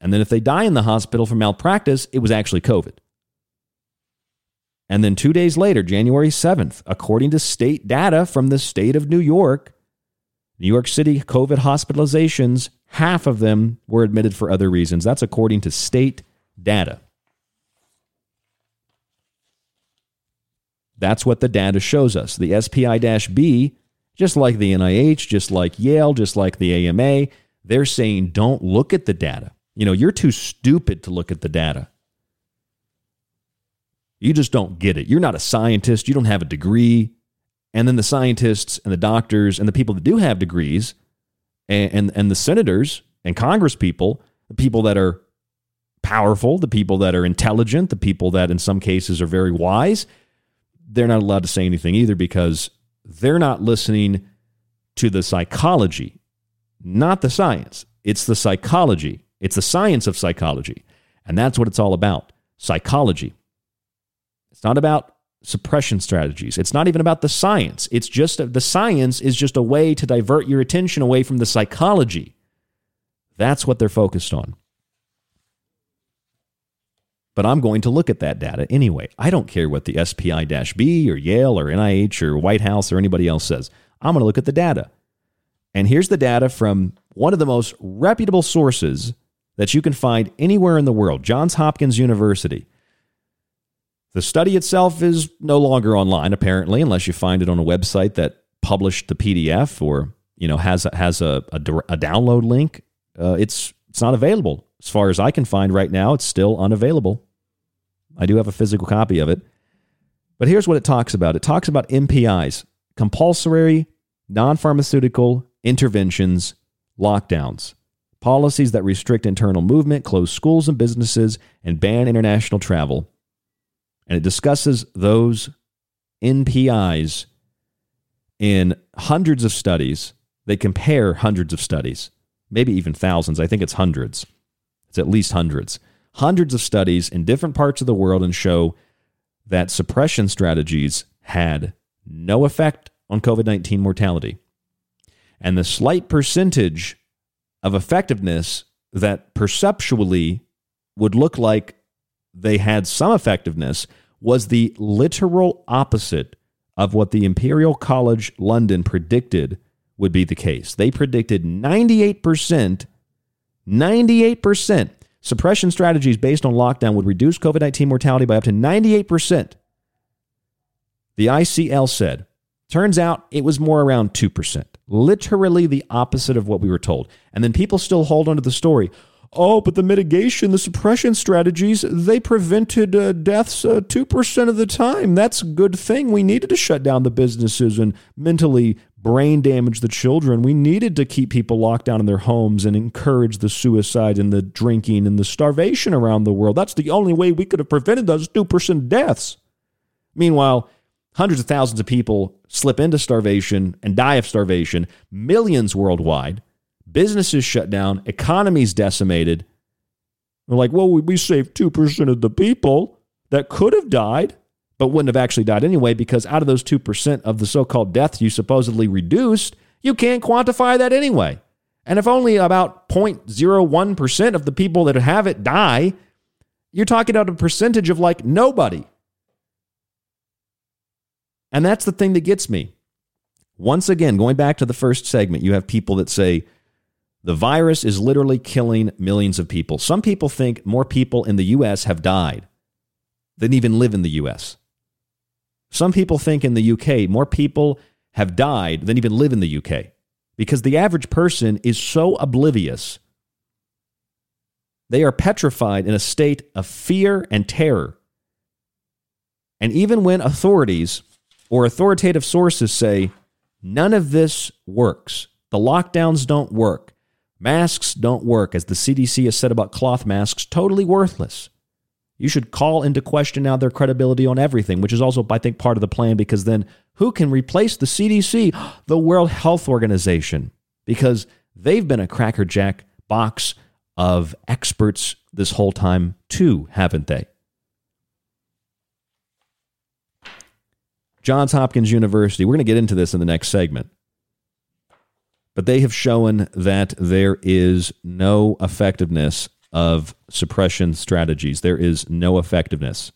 And then if they die in the hospital from malpractice, it was actually COVID. And then two days later, January 7th, according to state data from the state of New York, New York City COVID hospitalizations, half of them were admitted for other reasons. That's according to state data. That's what the data shows us. The SPI B, just like the NIH, just like Yale, just like the AMA, they're saying don't look at the data. You know, you're too stupid to look at the data. You just don't get it. You're not a scientist. You don't have a degree. And then the scientists and the doctors and the people that do have degrees and, and, and the senators and Congress people, the people that are powerful, the people that are intelligent, the people that in some cases are very wise, they're not allowed to say anything either because they're not listening to the psychology, not the science. It's the psychology. It's the science of psychology. And that's what it's all about psychology. It's not about suppression strategies. It's not even about the science. It's just the science is just a way to divert your attention away from the psychology. That's what they're focused on. but I'm going to look at that data anyway. I don't care what the SPI B or Yale or NIH or White House or anybody else says. I'm going to look at the data. And here's the data from one of the most reputable sources that you can find anywhere in the world Johns Hopkins University. The study itself is no longer online, apparently, unless you find it on a website that published the PDF or you know has a, has a, a, a download link. Uh, it's it's not available as far as I can find right now. It's still unavailable. I do have a physical copy of it, but here's what it talks about. It talks about NPIs, compulsory non-pharmaceutical interventions, lockdowns, policies that restrict internal movement, close schools and businesses, and ban international travel. And it discusses those NPIs in hundreds of studies. They compare hundreds of studies, maybe even thousands. I think it's hundreds. It's at least hundreds. Hundreds of studies in different parts of the world and show that suppression strategies had no effect on COVID 19 mortality. And the slight percentage of effectiveness that perceptually would look like they had some effectiveness was the literal opposite of what the Imperial College London predicted would be the case. They predicted 98%, 98% suppression strategies based on lockdown would reduce COVID 19 mortality by up to 98%. The ICL said, turns out it was more around 2%, literally the opposite of what we were told. And then people still hold on to the story oh, but the mitigation, the suppression strategies, they prevented uh, deaths uh, 2% of the time. That's a good thing. We needed to shut down the businesses and mentally brain damage the children. We needed to keep people locked down in their homes and encourage the suicide and the drinking and the starvation around the world. That's the only way we could have prevented those 2% deaths. Meanwhile, hundreds of thousands of people slip into starvation and die of starvation, millions worldwide businesses shut down, economies decimated. We're like, well, we saved 2% of the people that could have died, but wouldn't have actually died anyway, because out of those 2% of the so called deaths you supposedly reduced, you can't quantify that anyway. And if only about 0.01% of the people that have it die, you're talking about a percentage of like nobody. And that's the thing that gets me. Once again, going back to the first segment, you have people that say, the virus is literally killing millions of people. Some people think more people in the U.S. have died than even live in the U.S. Some people think in the UK more people have died than even live in the UK because the average person is so oblivious. They are petrified in a state of fear and terror. And even when authorities or authoritative sources say, none of this works, the lockdowns don't work, Masks don't work, as the CDC has said about cloth masks, totally worthless. You should call into question now their credibility on everything, which is also, I think, part of the plan because then who can replace the CDC? The World Health Organization, because they've been a crackerjack box of experts this whole time, too, haven't they? Johns Hopkins University, we're going to get into this in the next segment. But they have shown that there is no effectiveness of suppression strategies. There is no effectiveness.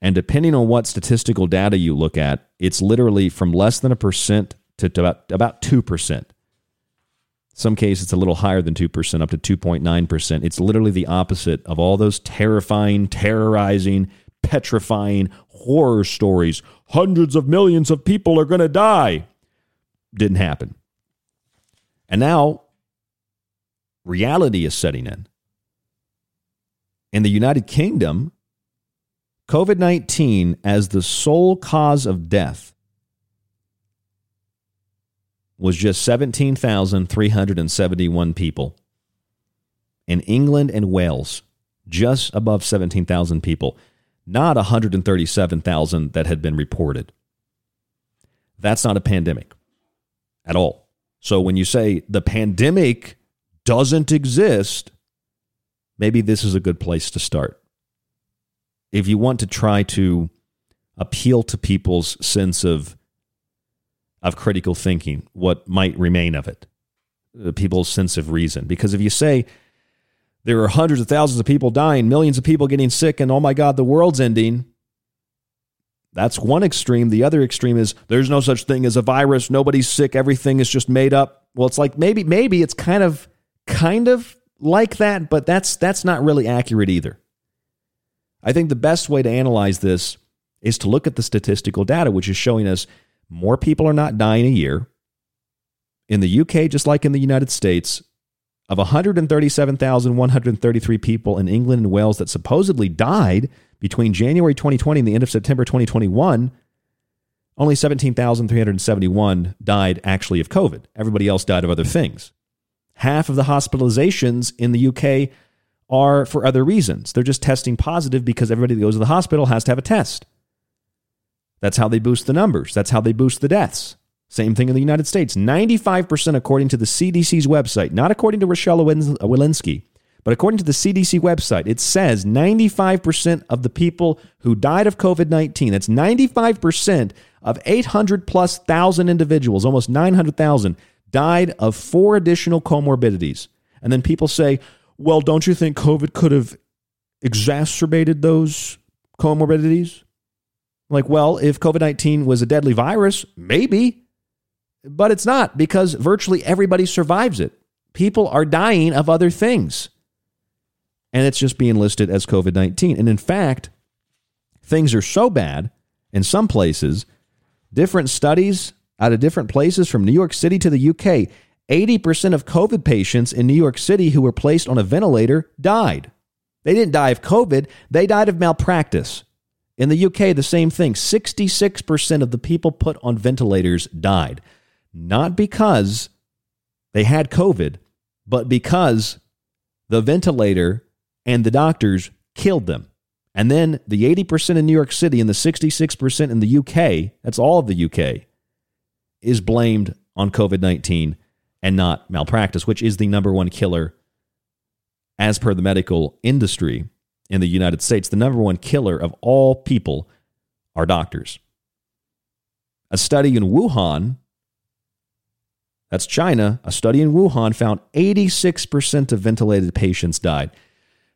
And depending on what statistical data you look at, it's literally from less than a percent to, to about, about 2%. Some cases it's a little higher than 2%, up to 2.9%. It's literally the opposite of all those terrifying, terrorizing, petrifying horror stories. Hundreds of millions of people are going to die didn't happen. And now reality is setting in. In the United Kingdom, COVID 19 as the sole cause of death was just 17,371 people. In England and Wales, just above 17,000 people, not 137,000 that had been reported. That's not a pandemic at all. So when you say the pandemic doesn't exist, maybe this is a good place to start. If you want to try to appeal to people's sense of of critical thinking, what might remain of it, uh, people's sense of reason. Because if you say there are hundreds of thousands of people dying, millions of people getting sick, and oh my God, the world's ending. That's one extreme. The other extreme is there's no such thing as a virus. Nobody's sick. Everything is just made up. Well, it's like maybe maybe it's kind of kind of like that, but that's that's not really accurate either. I think the best way to analyze this is to look at the statistical data, which is showing us more people are not dying a year. In the UK, just like in the United States, of 137,133 people in England and Wales that supposedly died between January 2020 and the end of September 2021, only 17,371 died actually of COVID. Everybody else died of other things. Half of the hospitalizations in the UK are for other reasons. They're just testing positive because everybody that goes to the hospital has to have a test. That's how they boost the numbers. That's how they boost the deaths. Same thing in the United States. 95%, according to the CDC's website, not according to Rochelle Walensky, but according to the CDC website, it says 95% of the people who died of COVID 19, that's 95% of 800 plus thousand individuals, almost 900,000, died of four additional comorbidities. And then people say, well, don't you think COVID could have exacerbated those comorbidities? Like, well, if COVID 19 was a deadly virus, maybe, but it's not because virtually everybody survives it. People are dying of other things and it's just being listed as COVID 19. And in fact, things are so bad in some places, different studies out of different places from New York City to the UK, 80% of COVID patients in New York City who were placed on a ventilator died. They didn't die of COVID, they died of malpractice. In the UK, the same thing 66% of the people put on ventilators died. Not because they had COVID, but because the ventilator and the doctors killed them. And then the 80% in New York City and the 66% in the UK, that's all of the UK, is blamed on COVID 19 and not malpractice, which is the number one killer as per the medical industry in the United States. The number one killer of all people are doctors. A study in Wuhan, that's China, a study in Wuhan found 86% of ventilated patients died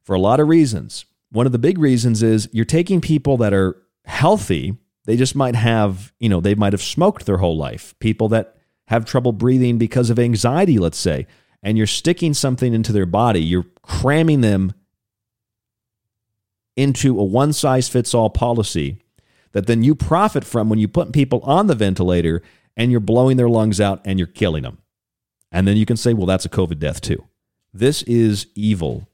for a lot of reasons. One of the big reasons is you're taking people that are healthy, they just might have, you know, they might have smoked their whole life, people that have trouble breathing because of anxiety, let's say, and you're sticking something into their body, you're cramming them into a one size fits all policy that then you profit from when you put people on the ventilator and you're blowing their lungs out and you're killing them. And then you can say, well, that's a COVID death too. This is evil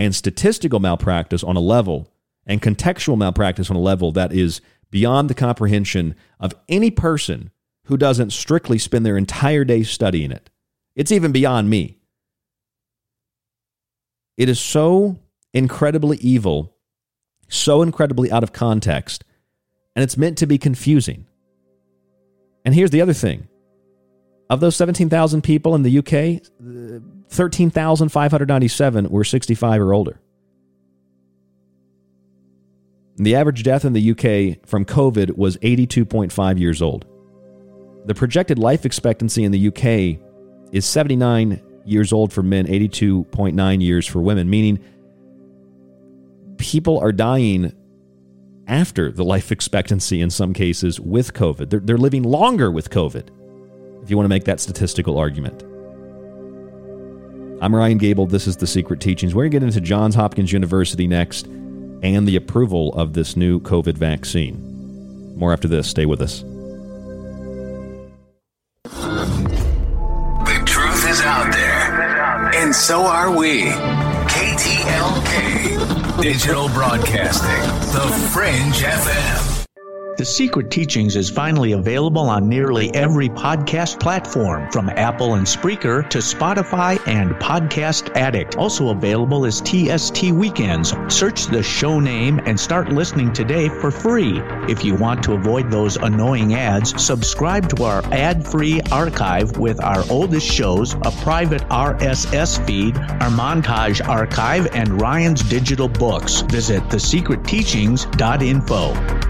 and statistical malpractice on a level and contextual malpractice on a level that is beyond the comprehension of any person who doesn't strictly spend their entire day studying it. It's even beyond me. It is so incredibly evil, so incredibly out of context, and it's meant to be confusing. And here's the other thing of those 17,000 people in the UK, uh, 13,597 were 65 or older. The average death in the UK from COVID was 82.5 years old. The projected life expectancy in the UK is 79 years old for men, 82.9 years for women, meaning people are dying after the life expectancy in some cases with COVID. They're, they're living longer with COVID, if you want to make that statistical argument. I'm Ryan Gable. This is The Secret Teachings. We're going to get into Johns Hopkins University next and the approval of this new COVID vaccine. More after this. Stay with us. The truth is out there, and so are we. KTLK Digital Broadcasting, The Fringe FM. The Secret Teachings is finally available on nearly every podcast platform, from Apple and Spreaker to Spotify and Podcast Addict. Also available is TST Weekends. Search the show name and start listening today for free. If you want to avoid those annoying ads, subscribe to our ad free archive with our oldest shows, a private RSS feed, our montage archive, and Ryan's digital books. Visit thesecretteachings.info.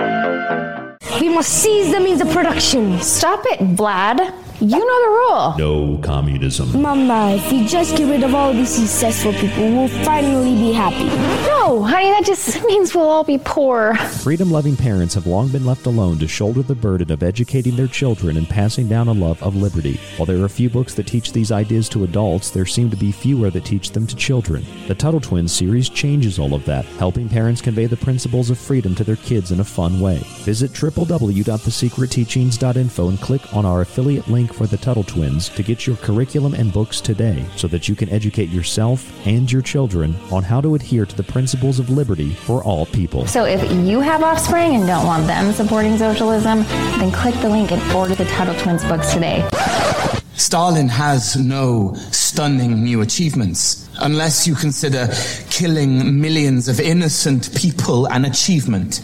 Must seize the means of production. Stop it, Vlad. You know the rule. No communism. Mama, if we just get rid of all these successful people, we'll finally be happy. No, honey, that just means we'll all be poor. Freedom loving parents have long been left alone to shoulder the burden of educating their children and passing down a love of liberty. While there are a few books that teach these ideas to adults, there seem to be fewer that teach them to children. The Tuttle Twins series changes all of that, helping parents convey the principles of freedom to their kids in a fun way. Visit www.thesecretteachings.info and click on our affiliate link for the Tuttle Twins to get your curriculum and books today so that you can educate yourself and your children on how to adhere to the principles of liberty for all people. So if you have offspring and don't want them supporting socialism, then click the link and order the Tuttle Twins books today. Stalin has no stunning new achievements, unless you consider killing millions of innocent people an achievement.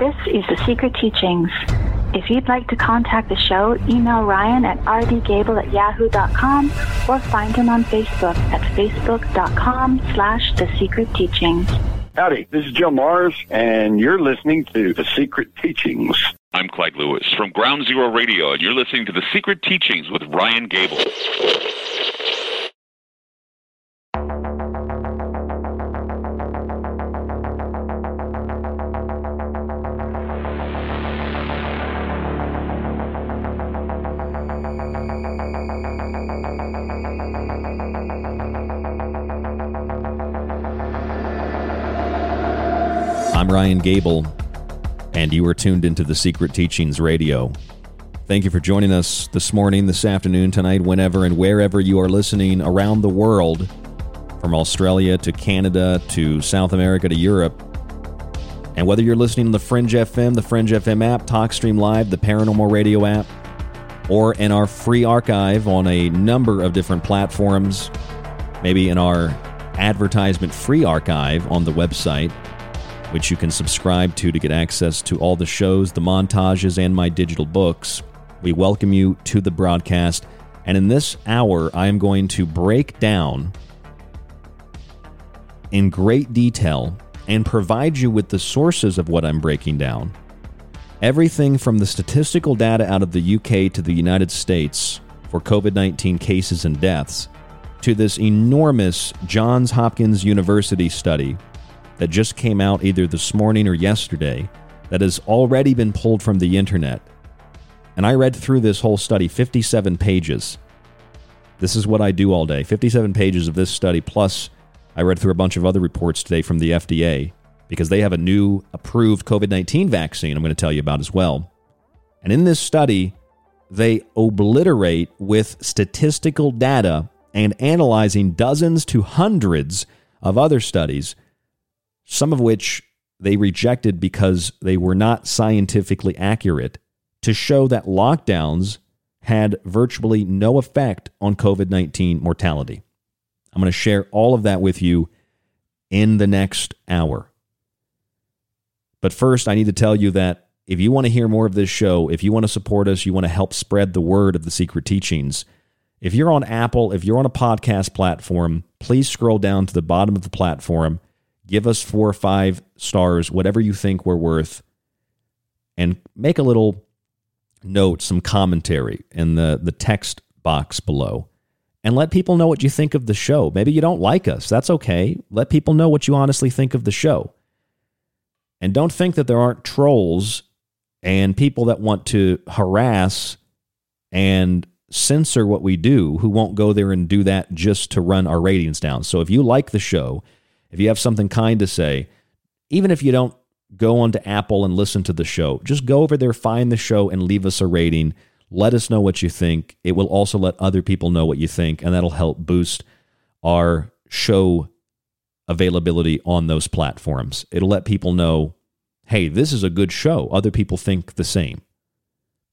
This is The Secret Teachings. If you'd like to contact the show, email Ryan at rdgable at yahoo.com or find him on Facebook at facebook.com slash The Secret Teachings. Howdy, this is Joe Mars, and you're listening to The Secret Teachings. I'm Clyde Lewis from Ground Zero Radio, and you're listening to The Secret Teachings with Ryan Gable. I'm Ryan Gable, and you are tuned into the Secret Teachings Radio. Thank you for joining us this morning, this afternoon, tonight, whenever and wherever you are listening around the world, from Australia to Canada to South America to Europe. And whether you're listening the Fringe FM, the Fringe FM app, TalkStream Live, the Paranormal Radio app, or in our free archive on a number of different platforms, maybe in our advertisement free archive on the website, which you can subscribe to to get access to all the shows, the montages, and my digital books. We welcome you to the broadcast. And in this hour, I am going to break down in great detail and provide you with the sources of what I'm breaking down. Everything from the statistical data out of the UK to the United States for COVID 19 cases and deaths to this enormous Johns Hopkins University study that just came out either this morning or yesterday that has already been pulled from the internet. And I read through this whole study, 57 pages. This is what I do all day 57 pages of this study, plus I read through a bunch of other reports today from the FDA because they have a new approved COVID 19 vaccine I'm going to tell you about as well. And in this study, they obliterate with statistical data and analyzing dozens to hundreds of other studies, some of which they rejected because they were not scientifically accurate, to show that lockdowns had virtually no effect on COVID 19 mortality. I'm going to share all of that with you in the next hour. But first, I need to tell you that if you want to hear more of this show, if you want to support us, you want to help spread the word of the secret teachings, if you're on Apple, if you're on a podcast platform, please scroll down to the bottom of the platform, give us four or five stars, whatever you think we're worth, and make a little note, some commentary in the, the text box below. And let people know what you think of the show. Maybe you don't like us. That's okay. Let people know what you honestly think of the show. And don't think that there aren't trolls and people that want to harass and censor what we do who won't go there and do that just to run our ratings down. So if you like the show, if you have something kind to say, even if you don't go onto Apple and listen to the show, just go over there, find the show, and leave us a rating. Let us know what you think. It will also let other people know what you think, and that'll help boost our show availability on those platforms. It'll let people know hey, this is a good show. Other people think the same.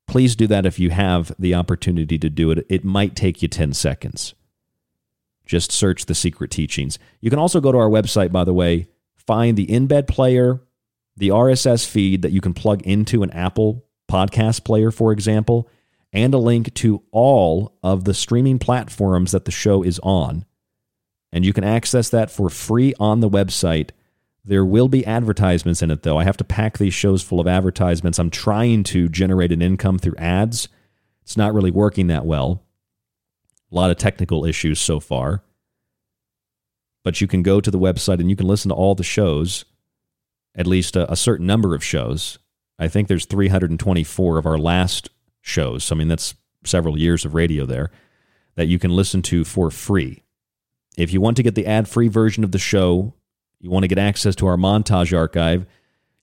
Please do that if you have the opportunity to do it. It might take you 10 seconds. Just search the secret teachings. You can also go to our website, by the way, find the embed player, the RSS feed that you can plug into an Apple podcast player, for example, and a link to all of the streaming platforms that the show is on. And you can access that for free on the website there will be advertisements in it, though. I have to pack these shows full of advertisements. I'm trying to generate an income through ads. It's not really working that well. A lot of technical issues so far. But you can go to the website and you can listen to all the shows, at least a, a certain number of shows. I think there's 324 of our last shows. I mean, that's several years of radio there that you can listen to for free. If you want to get the ad free version of the show, you want to get access to our montage archive,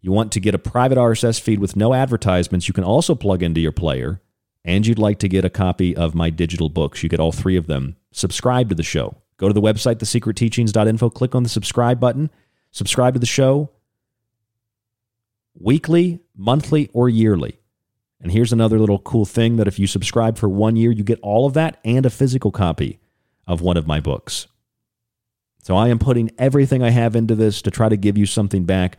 you want to get a private RSS feed with no advertisements, you can also plug into your player, and you'd like to get a copy of my digital books. You get all three of them. Subscribe to the show. Go to the website, thesecretteachings.info, click on the subscribe button, subscribe to the show weekly, monthly, or yearly. And here's another little cool thing that if you subscribe for one year, you get all of that and a physical copy of one of my books. So I am putting everything I have into this to try to give you something back,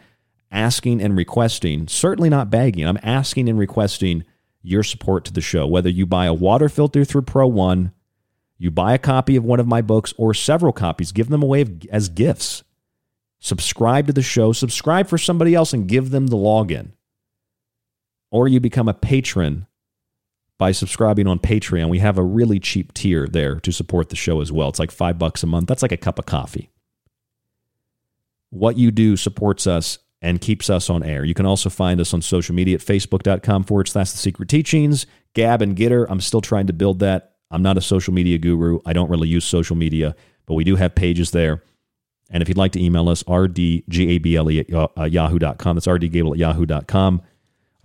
asking and requesting, certainly not begging. I'm asking and requesting your support to the show. Whether you buy a water filter through ProOne, you buy a copy of one of my books or several copies, give them away as gifts. Subscribe to the show, subscribe for somebody else and give them the login. Or you become a patron by subscribing on Patreon. We have a really cheap tier there to support the show as well. It's like five bucks a month. That's like a cup of coffee. What you do supports us and keeps us on air. You can also find us on social media at facebook.com forward slash the secret teachings. Gab and Gettr, I'm still trying to build that. I'm not a social media guru. I don't really use social media, but we do have pages there. And if you'd like to email us, rdgable at yahoo.com. That's rdgable at yahoo.com.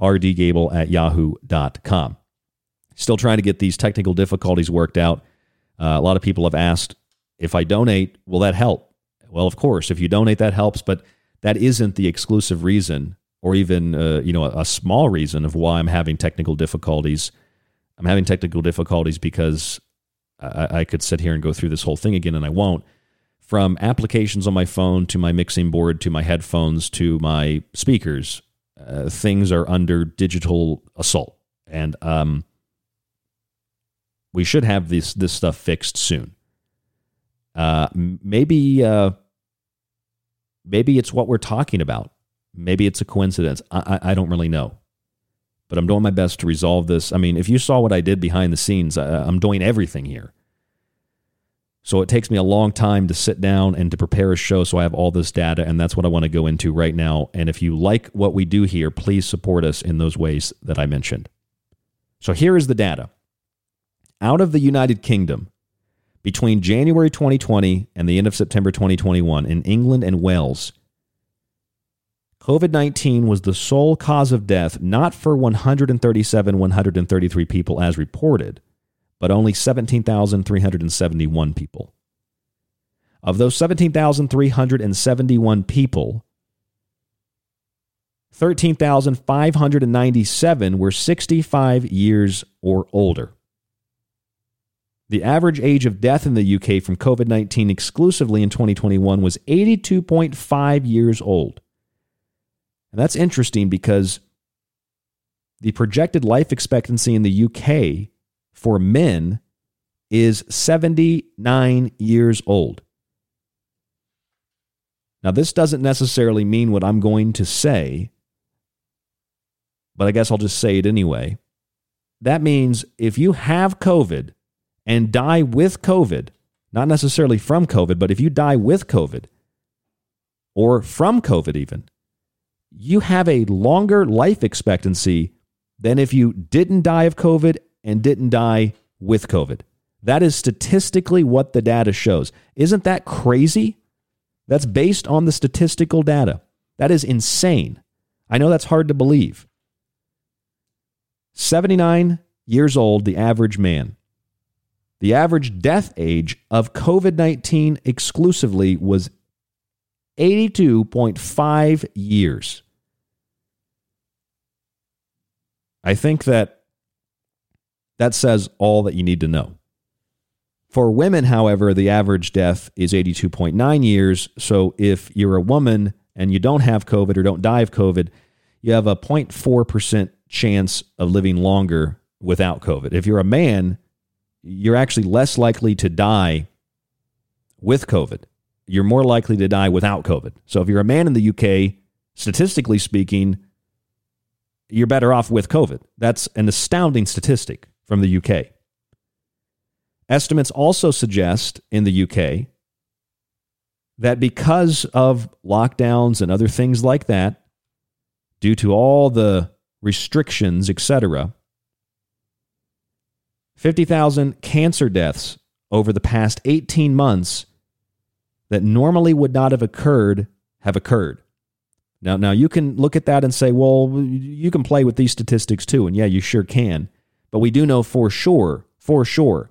rdgable at yahoo.com. Still trying to get these technical difficulties worked out. Uh, a lot of people have asked if I donate, will that help? Well, of course, if you donate, that helps, but that isn't the exclusive reason, or even uh, you know a, a small reason of why I'm having technical difficulties. I'm having technical difficulties because I, I could sit here and go through this whole thing again, and I won't. From applications on my phone to my mixing board to my headphones to my speakers, uh, things are under digital assault, and um, we should have this this stuff fixed soon. Uh, maybe uh, maybe it's what we're talking about. Maybe it's a coincidence. I, I, I don't really know, but I'm doing my best to resolve this. I mean, if you saw what I did behind the scenes, I, I'm doing everything here. So it takes me a long time to sit down and to prepare a show so I have all this data, and that's what I want to go into right now. And if you like what we do here, please support us in those ways that I mentioned. So here is the data out of the United Kingdom between January 2020 and the end of September 2021 in England and Wales, COVID 19 was the sole cause of death, not for 137, 133 people as reported, but only 17,371 people. Of those 17,371 people, 13,597 were 65 years or older. The average age of death in the UK from COVID 19 exclusively in 2021 was 82.5 years old. And that's interesting because the projected life expectancy in the UK for men is 79 years old. Now, this doesn't necessarily mean what I'm going to say, but I guess I'll just say it anyway. That means if you have COVID and die with COVID, not necessarily from COVID, but if you die with COVID or from COVID, even, you have a longer life expectancy than if you didn't die of COVID and didn't die with COVID. That is statistically what the data shows. Isn't that crazy? That's based on the statistical data. That is insane. I know that's hard to believe. 79 years old, the average man. The average death age of COVID 19 exclusively was 82.5 years. I think that that says all that you need to know. For women, however, the average death is 82.9 years. So if you're a woman and you don't have COVID or don't die of COVID, you have a 0.4% chance of living longer without COVID. If you're a man, you're actually less likely to die with COVID. You're more likely to die without COVID. So if you're a man in the UK, statistically speaking, you're better off with COVID. That's an astounding statistic from the UK. Estimates also suggest in the UK that because of lockdowns and other things like that, due to all the restrictions, etc., 50,000 cancer deaths over the past 18 months that normally would not have occurred have occurred. Now, now you can look at that and say, well, you can play with these statistics too, and yeah, you sure can. But we do know for sure, for sure,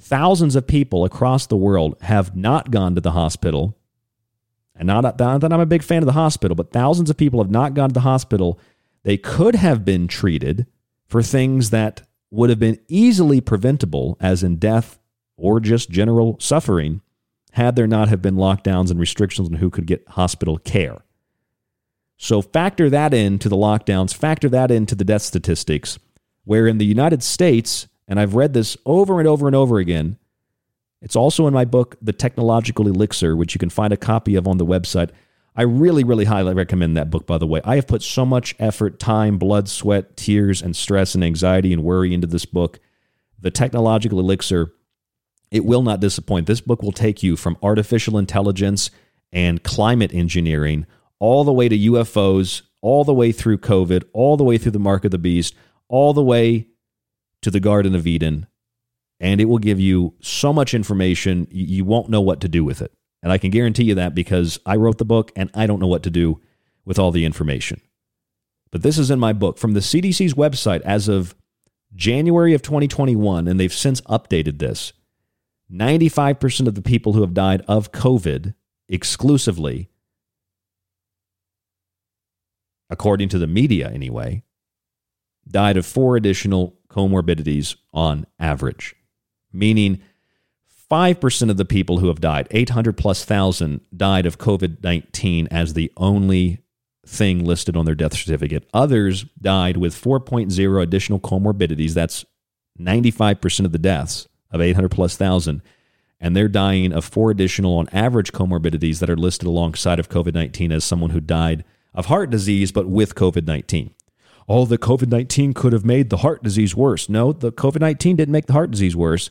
Thousands of people across the world have not gone to the hospital. And not, not that I'm a big fan of the hospital, but thousands of people have not gone to the hospital. They could have been treated for things that would have been easily preventable, as in death or just general suffering, had there not have been lockdowns and restrictions on who could get hospital care. So factor that into the lockdowns, factor that into the death statistics, where in the United States, and I've read this over and over and over again. It's also in my book, The Technological Elixir, which you can find a copy of on the website. I really, really highly recommend that book, by the way. I have put so much effort, time, blood, sweat, tears, and stress and anxiety and worry into this book. The Technological Elixir, it will not disappoint. This book will take you from artificial intelligence and climate engineering all the way to UFOs, all the way through COVID, all the way through the mark of the beast, all the way to the Garden of Eden, and it will give you so much information, you won't know what to do with it. And I can guarantee you that because I wrote the book and I don't know what to do with all the information. But this is in my book from the CDC's website as of January of 2021, and they've since updated this. 95% of the people who have died of COVID exclusively, according to the media anyway, died of four additional comorbidities on average, meaning 5% of the people who have died, 800 plus thousand, died of COVID 19 as the only thing listed on their death certificate. Others died with 4.0 additional comorbidities. That's 95% of the deaths of 800 plus thousand. And they're dying of four additional, on average, comorbidities that are listed alongside of COVID 19 as someone who died of heart disease, but with COVID 19 oh, the COVID 19 could have made the heart disease worse. No, the COVID 19 didn't make the heart disease worse.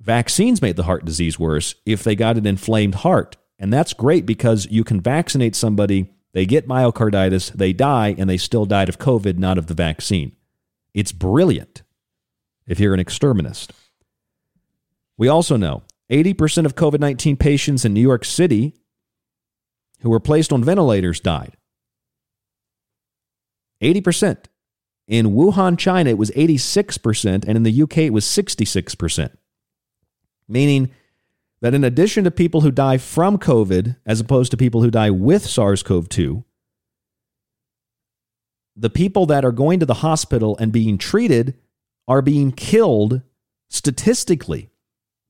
Vaccines made the heart disease worse if they got an inflamed heart. And that's great because you can vaccinate somebody, they get myocarditis, they die, and they still died of COVID, not of the vaccine. It's brilliant if you're an exterminist. We also know 80% of COVID 19 patients in New York City who were placed on ventilators died. 80%. In Wuhan, China, it was 86%, and in the UK, it was 66%. Meaning that in addition to people who die from COVID, as opposed to people who die with SARS CoV 2, the people that are going to the hospital and being treated are being killed statistically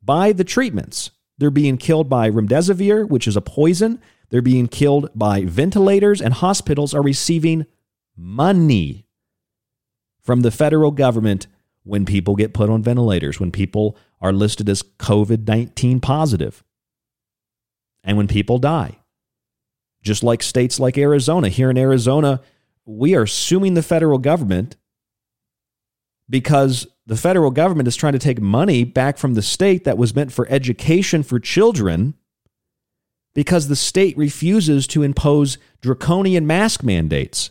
by the treatments. They're being killed by remdesivir, which is a poison. They're being killed by ventilators, and hospitals are receiving money from the federal government when people get put on ventilators, when people are listed as COVID 19 positive, and when people die. Just like states like Arizona. Here in Arizona, we are suing the federal government because the federal government is trying to take money back from the state that was meant for education for children because the state refuses to impose draconian mask mandates.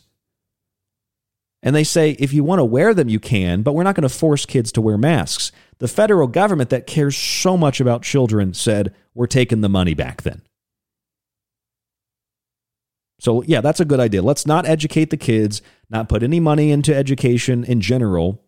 And they say if you want to wear them, you can, but we're not going to force kids to wear masks. The federal government that cares so much about children said, we're taking the money back then. So, yeah, that's a good idea. Let's not educate the kids, not put any money into education in general,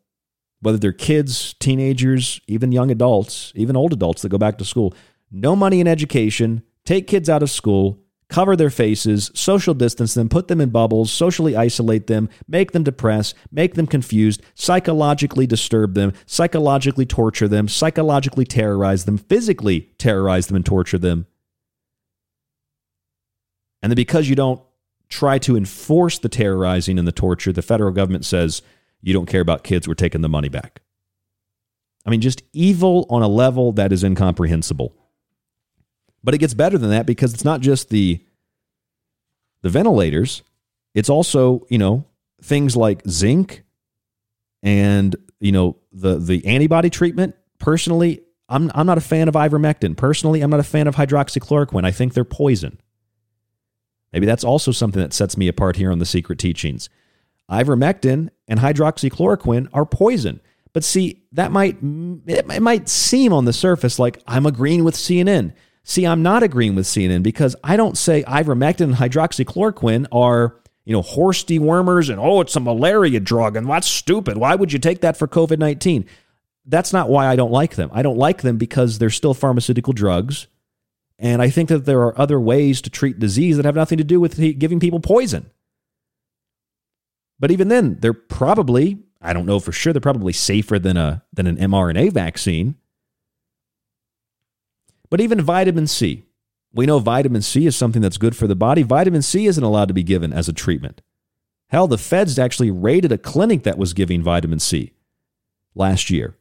whether they're kids, teenagers, even young adults, even old adults that go back to school. No money in education, take kids out of school, cover their faces, social distance them, put them in bubbles, socially isolate them, make them depressed, make them confused, psychologically disturb them, psychologically torture them, psychologically terrorize them, physically terrorize them and torture them. And then because you don't try to enforce the terrorizing and the torture, the federal government says, you don't care about kids, we're taking the money back. I mean, just evil on a level that is incomprehensible. But it gets better than that because it's not just the the ventilators, it's also, you know, things like zinc and, you know, the the antibody treatment. Personally, I'm I'm not a fan of ivermectin. Personally, I'm not a fan of hydroxychloroquine. I think they're poison. Maybe that's also something that sets me apart here on the secret teachings. Ivermectin and hydroxychloroquine are poison. But see, that might it might seem on the surface like I'm agreeing with CNN. See, I'm not agreeing with CNN because I don't say ivermectin and hydroxychloroquine are, you know, horse dewormers and oh, it's a malaria drug and that's stupid. Why would you take that for COVID 19? That's not why I don't like them. I don't like them because they're still pharmaceutical drugs. And I think that there are other ways to treat disease that have nothing to do with giving people poison. But even then, they're probably, I don't know for sure, they're probably safer than a than an mRNA vaccine. But even vitamin C, we know vitamin C is something that's good for the body. Vitamin C isn't allowed to be given as a treatment. Hell, the feds actually raided a clinic that was giving vitamin C last year.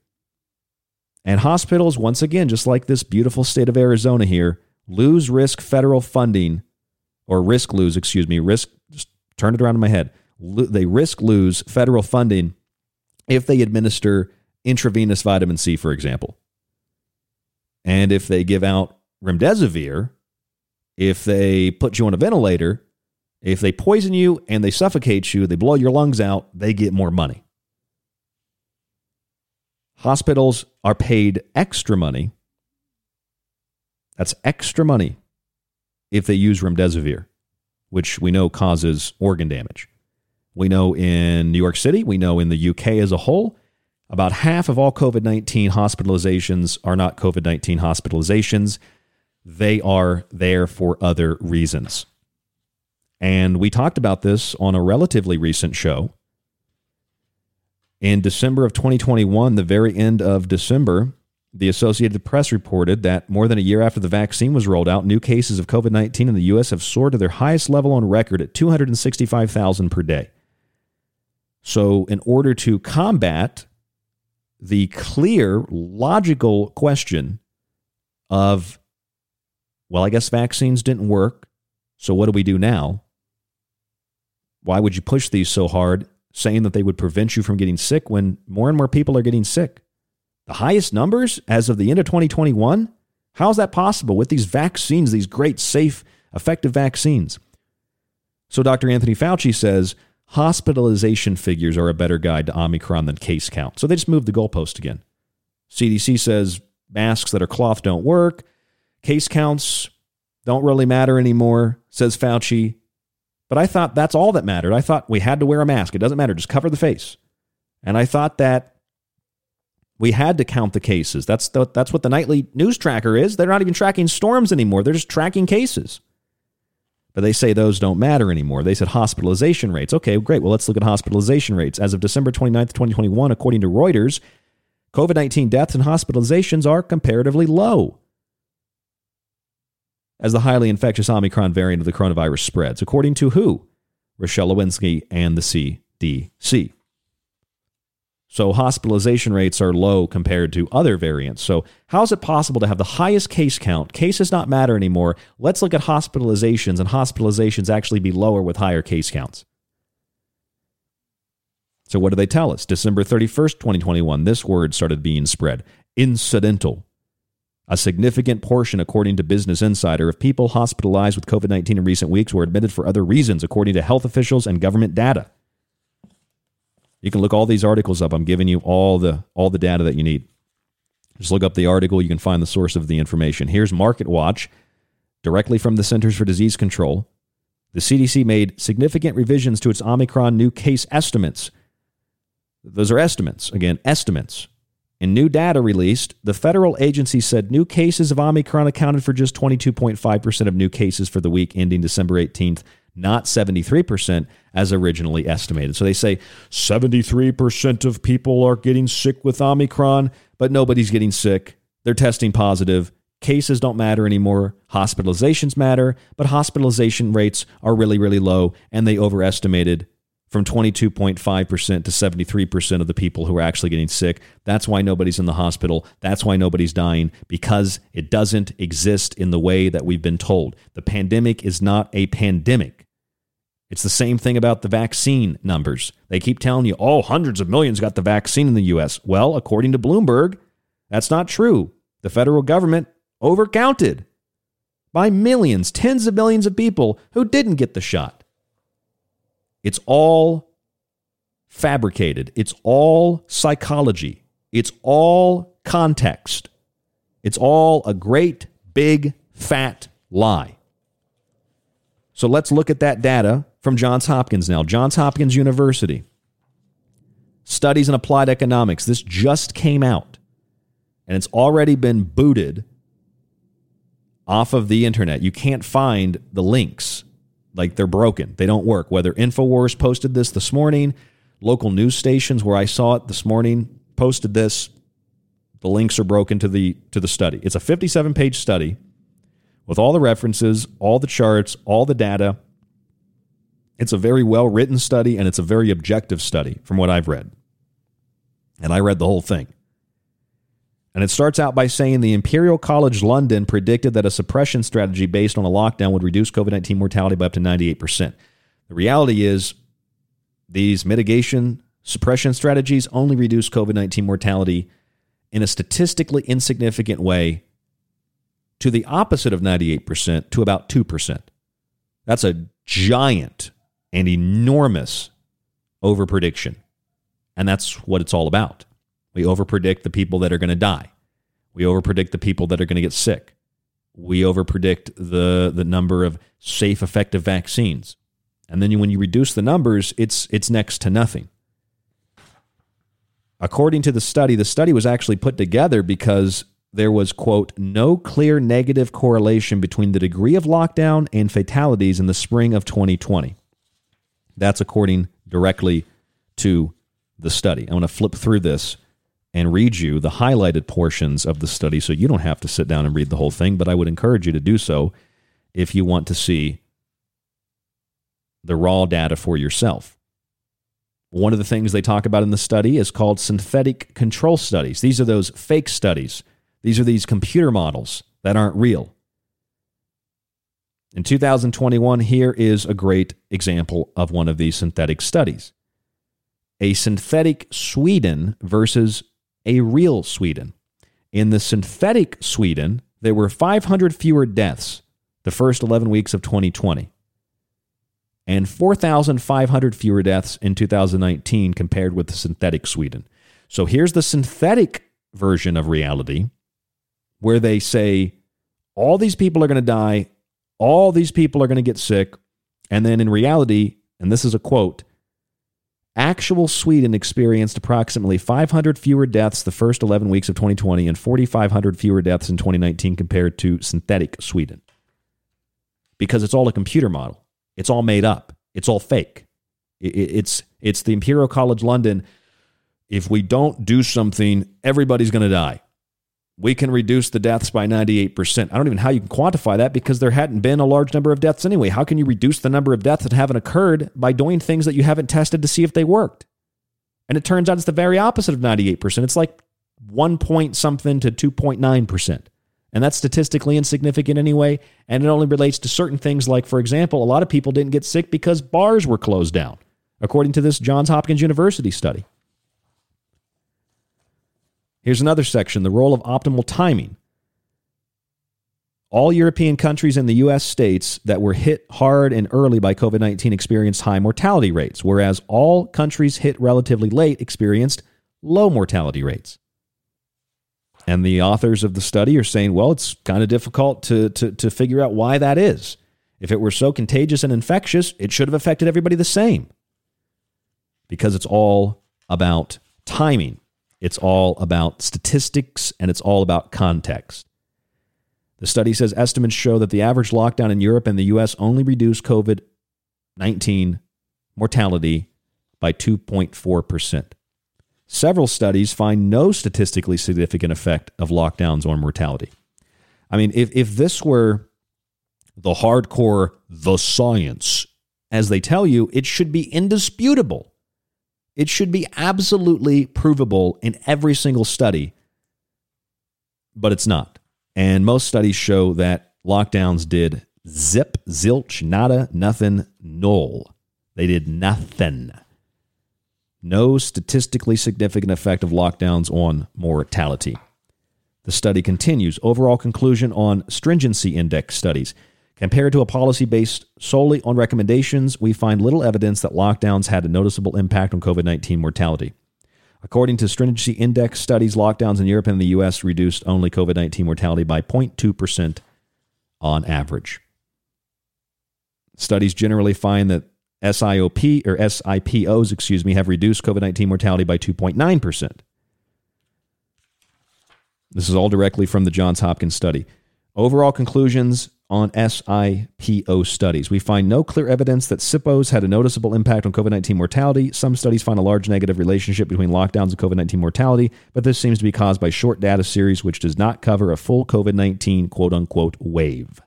And hospitals, once again, just like this beautiful state of Arizona here, lose risk federal funding, or risk lose, excuse me, risk, just turn it around in my head. They risk lose federal funding if they administer intravenous vitamin C, for example. And if they give out remdesivir, if they put you on a ventilator, if they poison you and they suffocate you, they blow your lungs out, they get more money. Hospitals are paid extra money. That's extra money if they use remdesivir, which we know causes organ damage. We know in New York City, we know in the UK as a whole, about half of all COVID 19 hospitalizations are not COVID 19 hospitalizations, they are there for other reasons. And we talked about this on a relatively recent show. In December of 2021, the very end of December, the Associated Press reported that more than a year after the vaccine was rolled out, new cases of COVID 19 in the U.S. have soared to their highest level on record at 265,000 per day. So, in order to combat the clear, logical question of, well, I guess vaccines didn't work. So what do we do now? Why would you push these so hard, saying that they would prevent you from getting sick when more and more people are getting sick? The highest numbers as of the end of 2021? How is that possible with these vaccines, these great, safe, effective vaccines? So Dr. Anthony Fauci says hospitalization figures are a better guide to Omicron than case count. So they just moved the goalpost again. CDC says masks that are cloth don't work. Case counts don't really matter anymore, says Fauci. But I thought that's all that mattered. I thought we had to wear a mask. It doesn't matter, just cover the face. And I thought that we had to count the cases. That's the, that's what the nightly news tracker is. They're not even tracking storms anymore. They're just tracking cases. But they say those don't matter anymore. They said hospitalization rates. Okay, great. Well, let's look at hospitalization rates. As of December 29th, 2021, according to Reuters, COVID 19 deaths and hospitalizations are comparatively low as the highly infectious Omicron variant of the coronavirus spreads, according to who? Rochelle Walensky and the CDC. So hospitalization rates are low compared to other variants. So how is it possible to have the highest case count? Cases not matter anymore. Let's look at hospitalizations and hospitalizations actually be lower with higher case counts. So what do they tell us? December 31st, 2021, this word started being spread. Incidental. A significant portion, according to Business Insider, of people hospitalized with COVID 19 in recent weeks were admitted for other reasons, according to health officials and government data. You can look all these articles up. I'm giving you all the all the data that you need. Just look up the article. You can find the source of the information. Here's Market Watch, directly from the Centers for Disease Control. The CDC made significant revisions to its Omicron new case estimates. Those are estimates. Again, estimates. In new data released, the federal agency said new cases of Omicron accounted for just 22.5% of new cases for the week ending December 18th, not 73% as originally estimated. So they say 73% of people are getting sick with Omicron, but nobody's getting sick. They're testing positive. Cases don't matter anymore. Hospitalizations matter, but hospitalization rates are really, really low, and they overestimated from 22.5% to 73% of the people who are actually getting sick. That's why nobody's in the hospital. That's why nobody's dying, because it doesn't exist in the way that we've been told. The pandemic is not a pandemic. It's the same thing about the vaccine numbers. They keep telling you, oh, hundreds of millions got the vaccine in the U.S. Well, according to Bloomberg, that's not true. The federal government overcounted by millions, tens of millions of people who didn't get the shot. It's all fabricated, it's all psychology, it's all context, it's all a great, big, fat lie. So let's look at that data from Johns Hopkins now. Johns Hopkins University. Studies in Applied Economics. This just came out and it's already been booted off of the internet. You can't find the links. Like they're broken. They don't work. Whether InfoWars posted this this morning, local news stations where I saw it this morning posted this, the links are broken to the to the study. It's a 57-page study with all the references, all the charts, all the data. It's a very well written study and it's a very objective study from what I've read. And I read the whole thing. And it starts out by saying the Imperial College London predicted that a suppression strategy based on a lockdown would reduce COVID 19 mortality by up to 98%. The reality is, these mitigation suppression strategies only reduce COVID 19 mortality in a statistically insignificant way to the opposite of 98% to about 2%. That's a giant and enormous overprediction. And that's what it's all about. We overpredict the people that are going to die. We overpredict the people that are going to get sick. We overpredict the, the number of safe, effective vaccines. And then when you reduce the numbers, it's, it's next to nothing. According to the study, the study was actually put together because there was, quote, no clear negative correlation between the degree of lockdown and fatalities in the spring of 2020. That's according directly to the study. I want to flip through this and read you the highlighted portions of the study so you don't have to sit down and read the whole thing, but I would encourage you to do so if you want to see the raw data for yourself. One of the things they talk about in the study is called synthetic control studies. These are those fake studies. These are these computer models that aren't real. In 2021, here is a great example of one of these synthetic studies a synthetic Sweden versus a real Sweden. In the synthetic Sweden, there were 500 fewer deaths the first 11 weeks of 2020 and 4,500 fewer deaths in 2019 compared with the synthetic Sweden. So here's the synthetic version of reality where they say all these people are going to die, all these people are going to get sick, And then in reality, and this is a quote, actual Sweden experienced approximately 500 fewer deaths the first 11 weeks of 2020 and 4,500 fewer deaths in 2019 compared to synthetic Sweden. Because it's all a computer model. It's all made up. It's all fake. It's it's the Imperial College London. If we don't do something, everybody's going to die. We can reduce the deaths by 98%. I don't even know how you can quantify that because there hadn't been a large number of deaths anyway. How can you reduce the number of deaths that haven't occurred by doing things that you haven't tested to see if they worked? And it turns out it's the very opposite of 98%. It's like 1 point something to 2.9%. And that's statistically insignificant anyway. And it only relates to certain things like, for example, a lot of people didn't get sick because bars were closed down according to this Johns Hopkins University study. Here's another section the role of optimal timing. All European countries and the U.S. states that were hit hard and early by COVID 19 experienced high mortality rates, whereas all countries hit relatively late experienced low mortality rates. And the authors of the study are saying, well, it's kind of difficult to, to, to figure out why that is. If it were so contagious and infectious, it should have affected everybody the same because it's all about timing. It's all about statistics and it's all about context. The study says estimates show that the average lockdown in Europe and the US only reduced COVID 19 mortality by 2.4%. Several studies find no statistically significant effect of lockdowns on mortality. I mean, if, if this were the hardcore, the science, as they tell you, it should be indisputable it should be absolutely provable in every single study, but it's not. And most studies show that lockdowns did zip, zilch, nada, nothing, null. They did nothing. No statistically significant effect of lockdowns on mortality. The study continues. Overall conclusion on stringency index studies. Compared to a policy based solely on recommendations, we find little evidence that lockdowns had a noticeable impact on COVID 19 mortality. According to Stringency Index studies, lockdowns in Europe and the US reduced only COVID 19 mortality by 0.2% on average. Studies generally find that SIOP or SIPOs, excuse me, have reduced COVID 19 mortality by 2.9%. This is all directly from the Johns Hopkins study. Overall conclusions on SIPO studies. We find no clear evidence that SIPOs had a noticeable impact on COVID 19 mortality. Some studies find a large negative relationship between lockdowns and COVID 19 mortality, but this seems to be caused by short data series which does not cover a full COVID 19 quote unquote wave.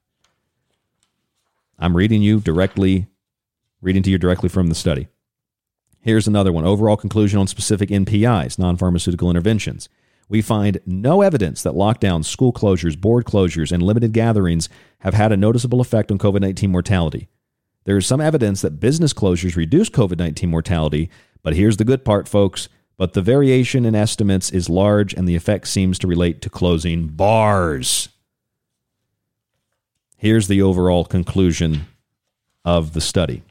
I'm reading you directly, reading to you directly from the study. Here's another one overall conclusion on specific NPIs, non pharmaceutical interventions we find no evidence that lockdowns, school closures, board closures, and limited gatherings have had a noticeable effect on COVID 19 mortality. There is some evidence that business closures reduce COVID 19 mortality, but here's the good part, folks. But the variation in estimates is large, and the effect seems to relate to closing bars. Here's the overall conclusion of the study.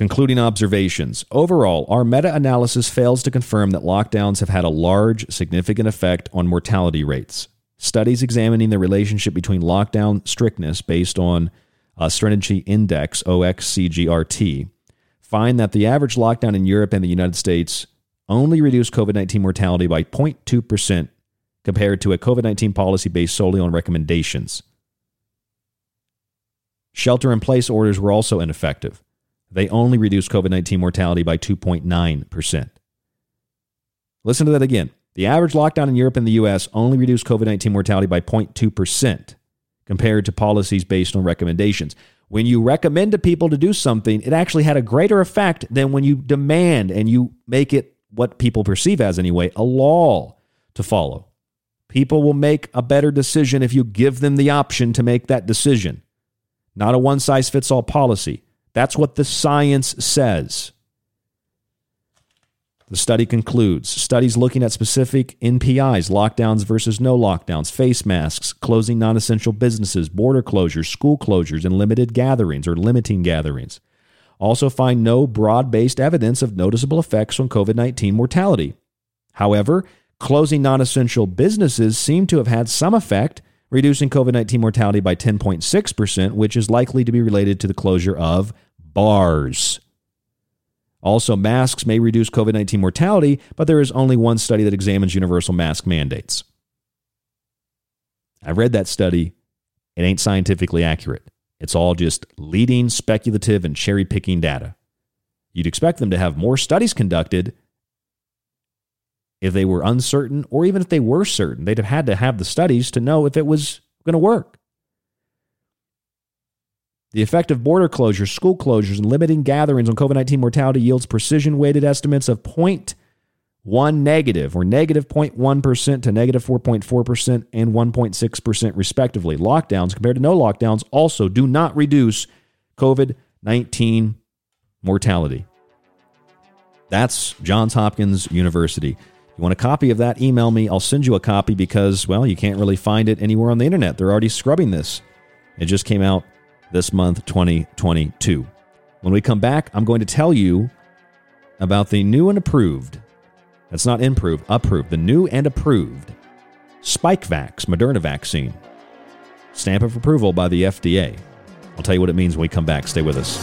Concluding observations. Overall, our meta analysis fails to confirm that lockdowns have had a large, significant effect on mortality rates. Studies examining the relationship between lockdown strictness based on a Stringency Index, OXCGRT, find that the average lockdown in Europe and the United States only reduced COVID 19 mortality by 0.2% compared to a COVID 19 policy based solely on recommendations. Shelter in place orders were also ineffective. They only reduced COVID 19 mortality by 2.9%. Listen to that again. The average lockdown in Europe and the US only reduced COVID 19 mortality by 0.2% compared to policies based on recommendations. When you recommend to people to do something, it actually had a greater effect than when you demand and you make it what people perceive as, anyway, a law to follow. People will make a better decision if you give them the option to make that decision, not a one size fits all policy. That's what the science says. The study concludes studies looking at specific NPIs, lockdowns versus no lockdowns, face masks, closing non essential businesses, border closures, school closures, and limited gatherings or limiting gatherings. Also find no broad based evidence of noticeable effects on COVID 19 mortality. However, closing non essential businesses seem to have had some effect, reducing COVID 19 mortality by 10.6%, which is likely to be related to the closure of bars. Also, masks may reduce COVID 19 mortality, but there is only one study that examines universal mask mandates. I've read that study. It ain't scientifically accurate. It's all just leading, speculative, and cherry picking data. You'd expect them to have more studies conducted if they were uncertain, or even if they were certain. They'd have had to have the studies to know if it was going to work. The effect of border closures, school closures, and limiting gatherings on COVID 19 mortality yields precision weighted estimates of 0.1 negative or negative 0.1% to negative 4.4% and 1.6% respectively. Lockdowns compared to no lockdowns also do not reduce COVID 19 mortality. That's Johns Hopkins University. You want a copy of that? Email me. I'll send you a copy because, well, you can't really find it anywhere on the internet. They're already scrubbing this. It just came out this month, 2022. When we come back, I'm going to tell you about the new and approved, that's not improved, approved, the new and approved Spikevax Moderna vaccine. Stamp of approval by the FDA. I'll tell you what it means when we come back. Stay with us.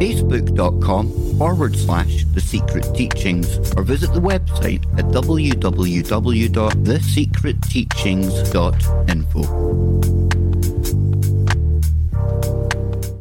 facebook.com forward slash the secret teachings or visit the website at www.thesecretteachings.info.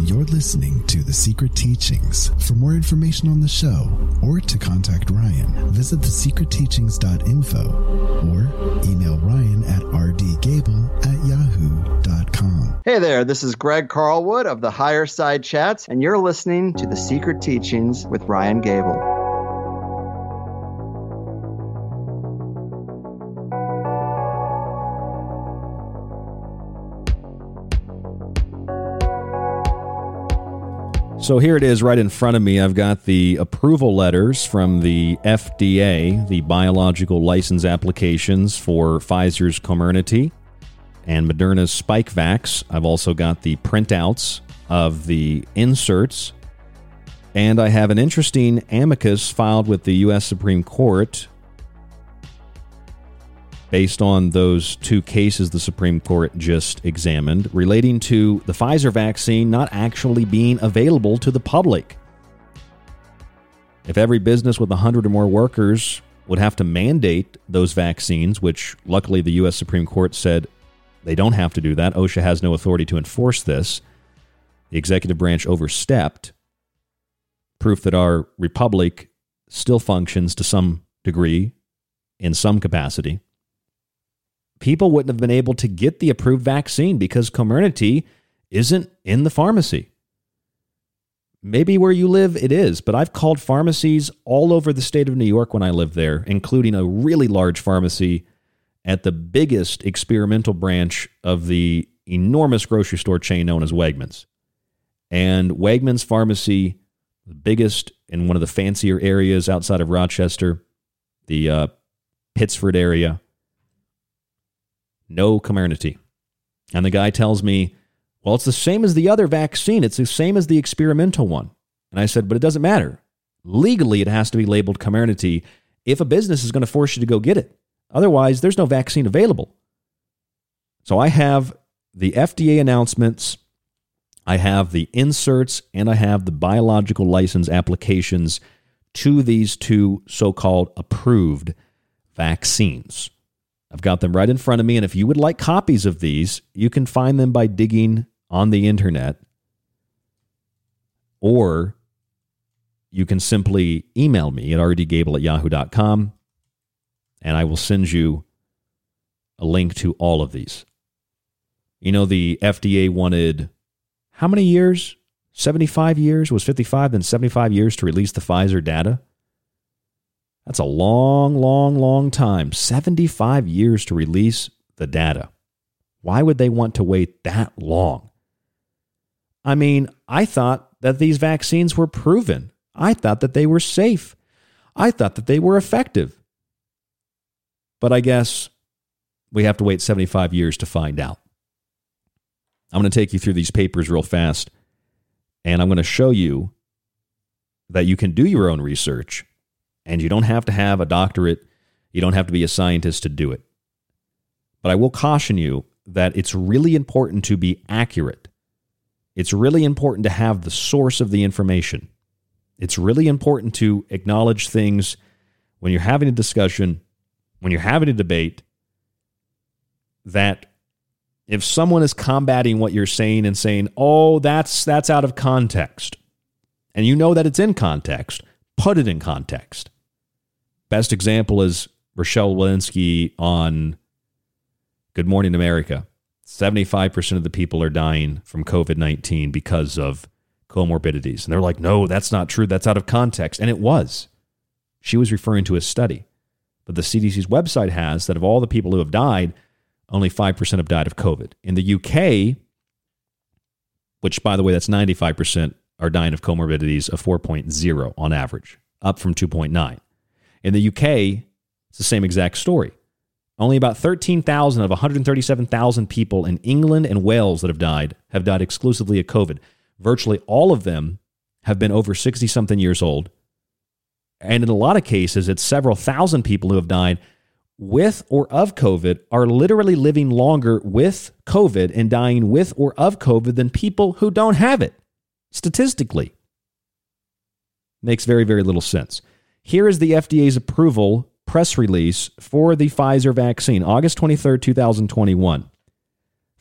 You're listening to The Secret Teachings. For more information on the show or to contact Ryan, visit thesecretteachings.info or email Ryan at rdgable at yahoo.com. Hey there, this is Greg Carlwood of the Higher Side Chats, and you're listening to The Secret Teachings with Ryan Gable. So here it is right in front of me. I've got the approval letters from the FDA, the biological license applications for Pfizer's Comirnaty and Moderna's Spikevax. I've also got the printouts of the inserts. And I have an interesting amicus filed with the U.S. Supreme Court based on those two cases the Supreme Court just examined relating to the Pfizer vaccine not actually being available to the public. If every business with 100 or more workers would have to mandate those vaccines, which luckily the U.S. Supreme Court said they don't have to do that, OSHA has no authority to enforce this. The executive branch overstepped, proof that our republic still functions to some degree in some capacity people wouldn't have been able to get the approved vaccine because Comirnaty isn't in the pharmacy. Maybe where you live it is, but I've called pharmacies all over the state of New York when I lived there, including a really large pharmacy at the biggest experimental branch of the enormous grocery store chain known as Wegmans. And Wegmans Pharmacy, the biggest in one of the fancier areas outside of Rochester, the uh, Pittsford area, no Comirnaty. And the guy tells me, well, it's the same as the other vaccine. It's the same as the experimental one. And I said, but it doesn't matter. Legally, it has to be labeled Comirnaty if a business is going to force you to go get it. Otherwise, there's no vaccine available. So I have the FDA announcements, I have the inserts, and I have the biological license applications to these two so called approved vaccines. I've got them right in front of me. And if you would like copies of these, you can find them by digging on the internet. Or you can simply email me at rdgable at yahoo.com and I will send you a link to all of these. You know, the FDA wanted how many years? 75 years? Was 55 then 75 years to release the Pfizer data? That's a long, long, long time 75 years to release the data. Why would they want to wait that long? I mean, I thought that these vaccines were proven. I thought that they were safe. I thought that they were effective. But I guess we have to wait 75 years to find out. I'm going to take you through these papers real fast, and I'm going to show you that you can do your own research and you don't have to have a doctorate, you don't have to be a scientist to do it. But I will caution you that it's really important to be accurate. It's really important to have the source of the information. It's really important to acknowledge things when you're having a discussion, when you're having a debate, that if someone is combating what you're saying and saying, "Oh, that's that's out of context." And you know that it's in context, put it in context. Best example is Rochelle Walensky on Good Morning America. 75% of the people are dying from COVID 19 because of comorbidities. And they're like, no, that's not true. That's out of context. And it was. She was referring to a study. But the CDC's website has that of all the people who have died, only 5% have died of COVID. In the UK, which by the way, that's 95%, are dying of comorbidities of 4.0 on average, up from 2.9. In the UK, it's the same exact story. Only about 13,000 of 137,000 people in England and Wales that have died have died exclusively of COVID. Virtually all of them have been over 60 something years old. And in a lot of cases, it's several thousand people who have died with or of COVID are literally living longer with COVID and dying with or of COVID than people who don't have it statistically. Makes very, very little sense. Here is the FDA's approval press release for the Pfizer vaccine, August 23rd, 2021.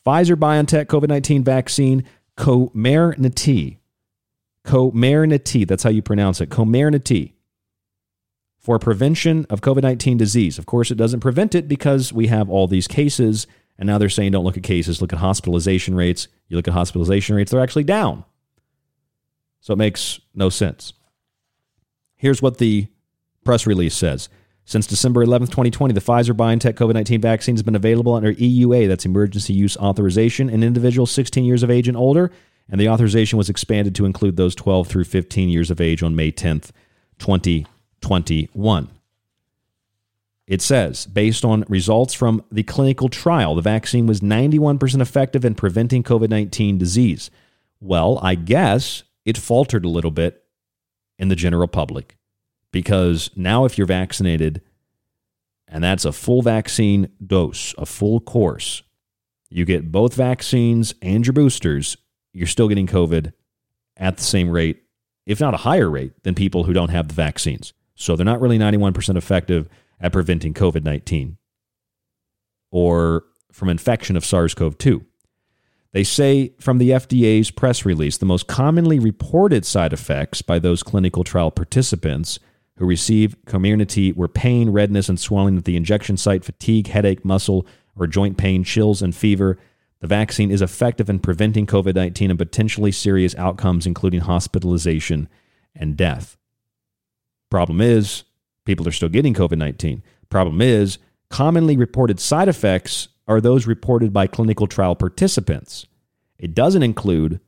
Pfizer BioNTech COVID 19 vaccine, Comirnaty. Comirnaty, that's how you pronounce it. Comirnaty. For prevention of COVID 19 disease. Of course, it doesn't prevent it because we have all these cases. And now they're saying don't look at cases, look at hospitalization rates. You look at hospitalization rates, they're actually down. So it makes no sense. Here's what the press release says. Since December 11, 2020, the Pfizer BioNTech COVID 19 vaccine has been available under EUA, that's emergency use authorization, in individuals 16 years of age and older, and the authorization was expanded to include those 12 through 15 years of age on May 10th, 2021. It says, based on results from the clinical trial, the vaccine was 91% effective in preventing COVID 19 disease. Well, I guess it faltered a little bit in the general public. Because now, if you're vaccinated and that's a full vaccine dose, a full course. You get both vaccines and your boosters, you're still getting COVID at the same rate, if not a higher rate, than people who don't have the vaccines. So they're not really 91% effective at preventing COVID 19 or from infection of SARS CoV 2. They say from the FDA's press release, the most commonly reported side effects by those clinical trial participants who received Comirnaty were pain, redness, and swelling at the injection site, fatigue, headache, muscle or joint pain, chills, and fever. The vaccine is effective in preventing COVID 19 and potentially serious outcomes, including hospitalization and death. Problem is, people are still getting COVID 19. Problem is, commonly reported side effects are those reported by clinical trial participants. It doesn't include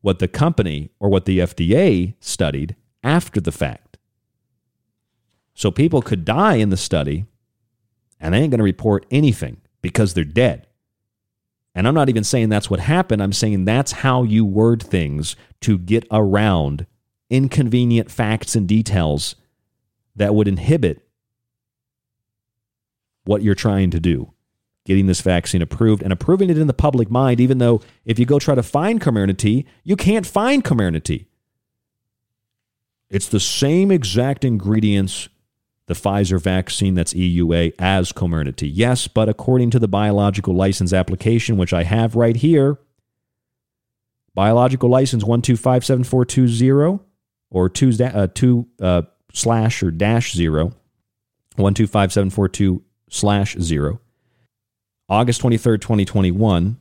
what the company or what the FDA studied after the fact. So people could die in the study and they ain't going to report anything because they're dead. And I'm not even saying that's what happened. I'm saying that's how you word things to get around inconvenient facts and details that would inhibit what you're trying to do getting this vaccine approved and approving it in the public mind, even though if you go try to find Comirnaty, you can't find Comirnaty. It's the same exact ingredients, the Pfizer vaccine that's EUA, as Comirnaty. Yes, but according to the biological license application, which I have right here, biological license 1257420 or 2, uh, two uh, slash or dash 0, 1257420 slash 0 August 23rd, 2021,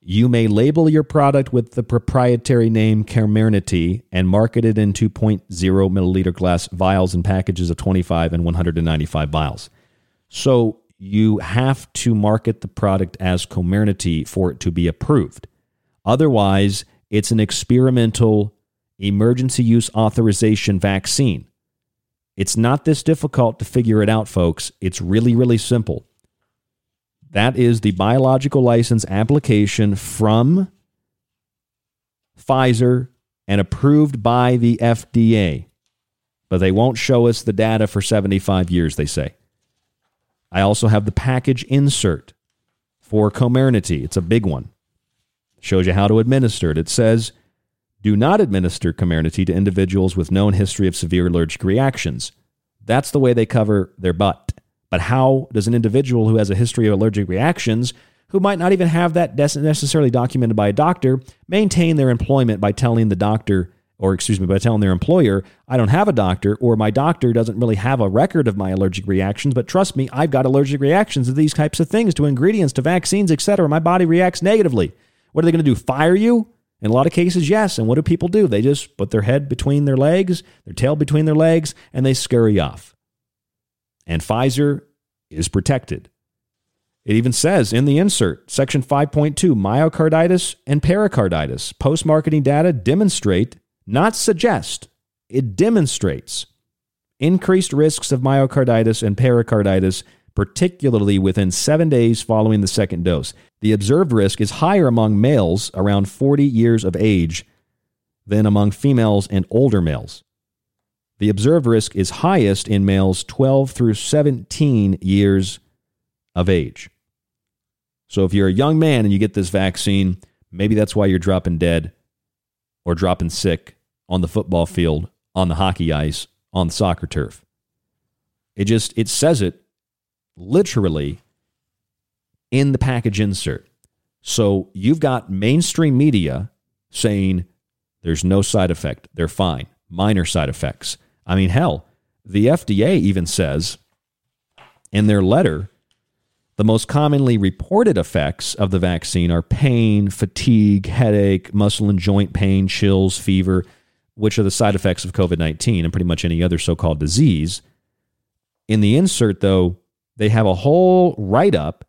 you may label your product with the proprietary name Comirnaty and market it in 2.0 milliliter glass vials and packages of 25 and 195 vials. So you have to market the product as Comirnaty for it to be approved. Otherwise, it's an experimental emergency use authorization vaccine. It's not this difficult to figure it out, folks. It's really, really simple. That is the biological license application from Pfizer and approved by the FDA. But they won't show us the data for 75 years, they say. I also have the package insert for Comirnaty. It's a big one. Shows you how to administer it. It says, do not administer Comirnaty to individuals with known history of severe allergic reactions. That's the way they cover their butt. But how does an individual who has a history of allergic reactions, who might not even have that necessarily documented by a doctor, maintain their employment by telling the doctor, or excuse me, by telling their employer, I don't have a doctor, or my doctor doesn't really have a record of my allergic reactions, but trust me, I've got allergic reactions to these types of things, to ingredients, to vaccines, etc. My body reacts negatively. What are they going to do? Fire you? In a lot of cases, yes. And what do people do? They just put their head between their legs, their tail between their legs, and they scurry off and Pfizer is protected. It even says in the insert, section 5.2 myocarditis and pericarditis. Post marketing data demonstrate, not suggest, it demonstrates increased risks of myocarditis and pericarditis, particularly within seven days following the second dose. The observed risk is higher among males around 40 years of age than among females and older males. The observed risk is highest in males 12 through 17 years of age. So if you're a young man and you get this vaccine, maybe that's why you're dropping dead or dropping sick on the football field, on the hockey ice, on the soccer turf. It just it says it literally in the package insert. So you've got mainstream media saying there's no side effect, they're fine, minor side effects. I mean, hell, the FDA even says in their letter the most commonly reported effects of the vaccine are pain, fatigue, headache, muscle and joint pain, chills, fever, which are the side effects of COVID 19 and pretty much any other so called disease. In the insert, though, they have a whole write up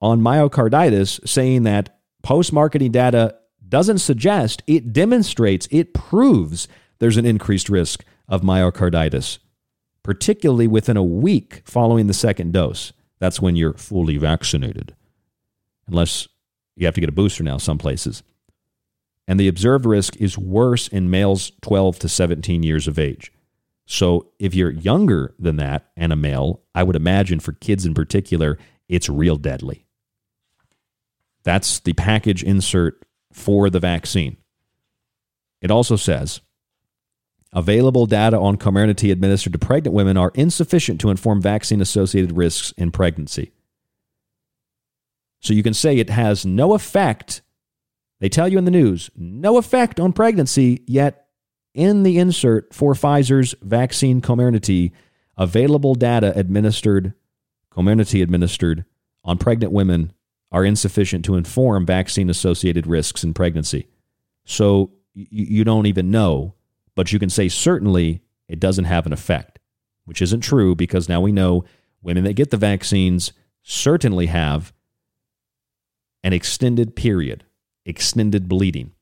on myocarditis saying that post marketing data doesn't suggest, it demonstrates, it proves there's an increased risk of myocarditis, particularly within a week following the second dose. That's when you're fully vaccinated, unless you have to get a booster now, some places. And the observed risk is worse in males 12 to 17 years of age. So if you're younger than that and a male, I would imagine for kids in particular, it's real deadly. That's the package insert for the vaccine. It also says available data on Comirnaty administered to pregnant women are insufficient to inform vaccine associated risks in pregnancy. So you can say it has no effect. They tell you in the news, no effect on pregnancy, yet in the insert for Pfizer's vaccine Comirnaty, available data administered, Comirnaty administered on pregnant women are insufficient to inform vaccine associated risks in pregnancy. So you don't even know, but you can say certainly it doesn't have an effect, which isn't true because now we know women that get the vaccines certainly have an extended period, extended bleeding.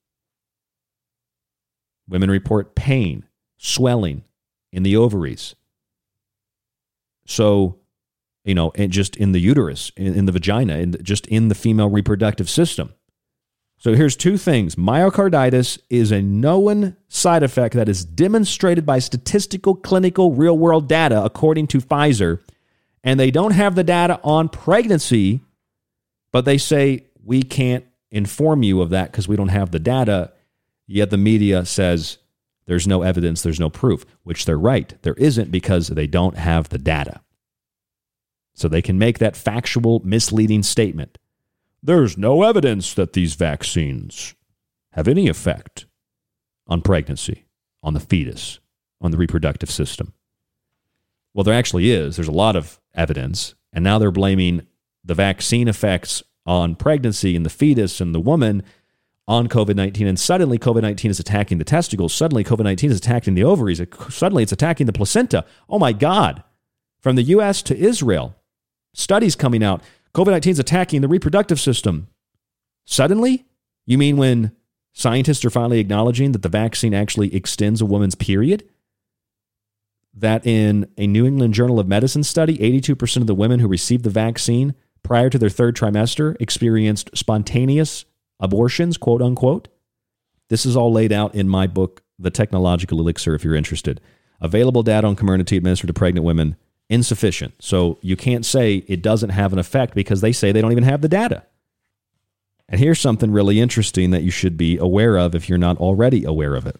Women report pain, swelling in the ovaries. So you know, and just in the uterus, in, in the vagina, and just in the female reproductive system. So here's two things. Myocarditis is a known side effect that is demonstrated by statistical, clinical, real world data, according to Pfizer. And they don't have the data on pregnancy, but they say we can't inform you of that because we don't have the data. Yet the media says there's no evidence, there's no proof, which they're right. There isn't because they don't have the data. So they can make that factual, misleading statement. There's no evidence that these vaccines have any effect on pregnancy, on the fetus, on the reproductive system. Well, there actually is. There's a lot of evidence. And now they're blaming the vaccine effects on pregnancy and the fetus and the woman on COVID 19. And suddenly COVID 19 is attacking the testicles. Suddenly COVID 19 is attacking the ovaries. Suddenly it's attacking the placenta. Oh my God. From the US to Israel, Studies coming out. COVID 19 is attacking the reproductive system. Suddenly? You mean when scientists are finally acknowledging that the vaccine actually extends a woman's period? That in a New England Journal of Medicine study, 82% of the women who received the vaccine prior to their third trimester experienced spontaneous abortions, quote unquote. This is all laid out in my book, The Technological Elixir, if you're interested. Available data on Comirnaty administered to pregnant women insufficient. So you can't say it doesn't have an effect because they say they don't even have the data. And here's something really interesting that you should be aware of if you're not already aware of it.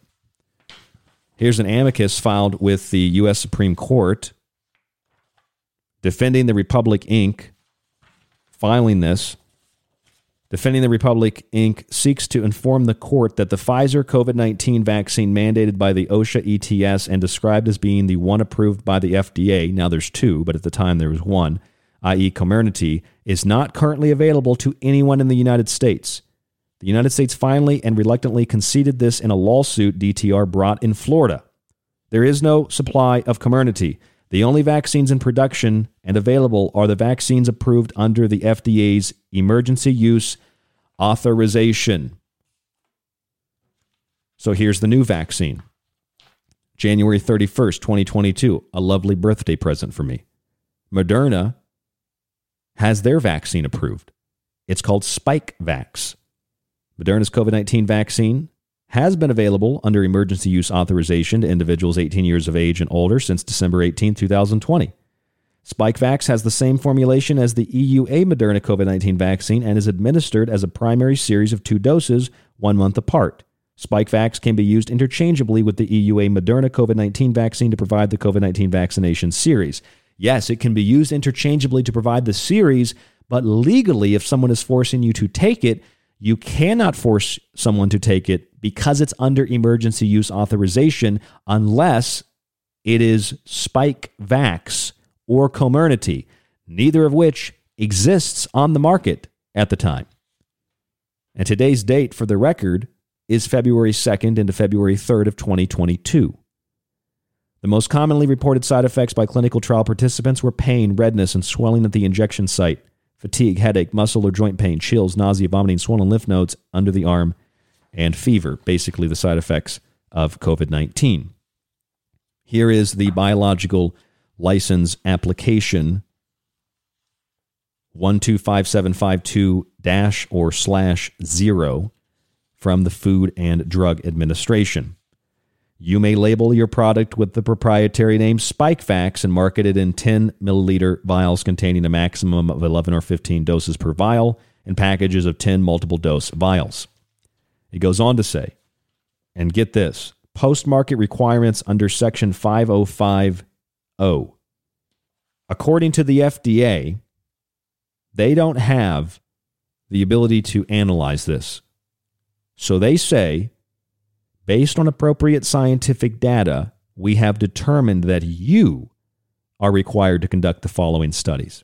Here's an amicus filed with the U.S. Supreme Court defending the Republic Inc., filing this. Defending the Republic Inc. seeks to inform the court that the Pfizer COVID 19 vaccine mandated by the OSHA ETS and described as being the one approved by the FDA, now there's two, but at the time there was one, i.e., Comirnaty, is not currently available to anyone in the United States. The United States finally and reluctantly conceded this in a lawsuit DTR brought in Florida. There is no supply of Comirnaty. The only vaccines in production and available are the vaccines approved under the FDA's emergency use authorization. So here's the new vaccine. January 31st, 2022, a lovely birthday present for me. Moderna has their vaccine approved. It's called Spikevax. Moderna's COVID 19 vaccine has been available under emergency use authorization to individuals 18 years of age and older since December 18, 2020. Spikevax has the same formulation as the EUA Moderna COVID 19 vaccine and is administered as a primary series of two doses, one month apart. Spikevax can be used interchangeably with the EUA Moderna COVID 19 vaccine to provide the COVID 19 vaccination series. Yes, it can be used interchangeably to provide the series, but legally, if someone is forcing you to take it, you cannot force someone to take it because it's under emergency use authorization unless it is Spike Vax or Comirnaty, neither of which exists on the market at the time. And today's date for the record is February 2nd into February 3rd of 2022. The most commonly reported side effects by clinical trial participants were pain, redness, and swelling at the injection site fatigue, headache, muscle or joint pain, chills, nausea, vomiting, swollen lymph nodes under the arm, and fever, basically the side effects of COVID 19. Here is the biological license application 125752 dash or slash zero from the Food and Drug Administration. You may label your product with the proprietary name SpikeVax and market it in 10 milliliter vials containing a maximum of 11 or 15 doses per vial and packages of 10 multiple dose vials. It goes on to say, and get this post market requirements under Section 5050. According to the FDA, they don't have the ability to analyze this. So they say Based on appropriate scientific data, we have determined that you are required to conduct the following studies.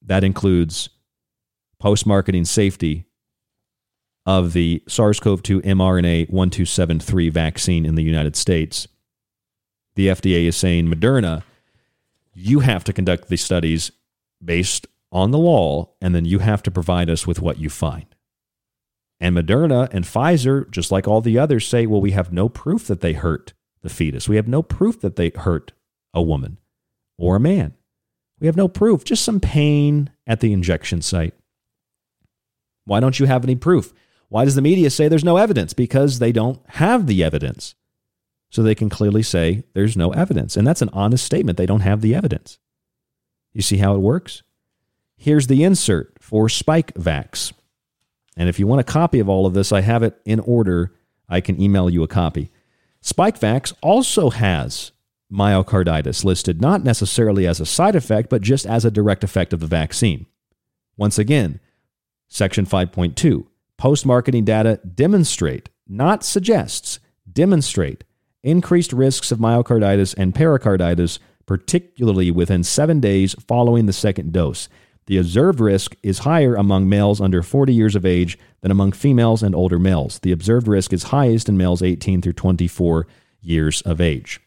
That includes post marketing safety of the SARS CoV 2 mRNA 1273 vaccine in the United States. The FDA is saying, Moderna, you have to conduct the studies based on the law, and then you have to provide us with what you find. And Moderna and Pfizer, just like all the others, say, well, we have no proof that they hurt the fetus. We have no proof that they hurt a woman or a man. We have no proof, just some pain at the injection site. Why don't you have any proof? Why does the media say there's no evidence? Because they don't have the evidence. So they can clearly say there's no evidence. And that's an honest statement. They don't have the evidence. You see how it works? Here's the insert for SpikeVax. And if you want a copy of all of this, I have it in order. I can email you a copy. SpikeVax also has myocarditis listed not necessarily as a side effect, but just as a direct effect of the vaccine. Once again, Section 5.2 post marketing data demonstrate, not suggests, demonstrate increased risks of myocarditis and pericarditis, particularly within seven days following the second dose. The observed risk is higher among males under 40 years of age than among females and older males. The observed risk is highest in males 18 through 24 years of age,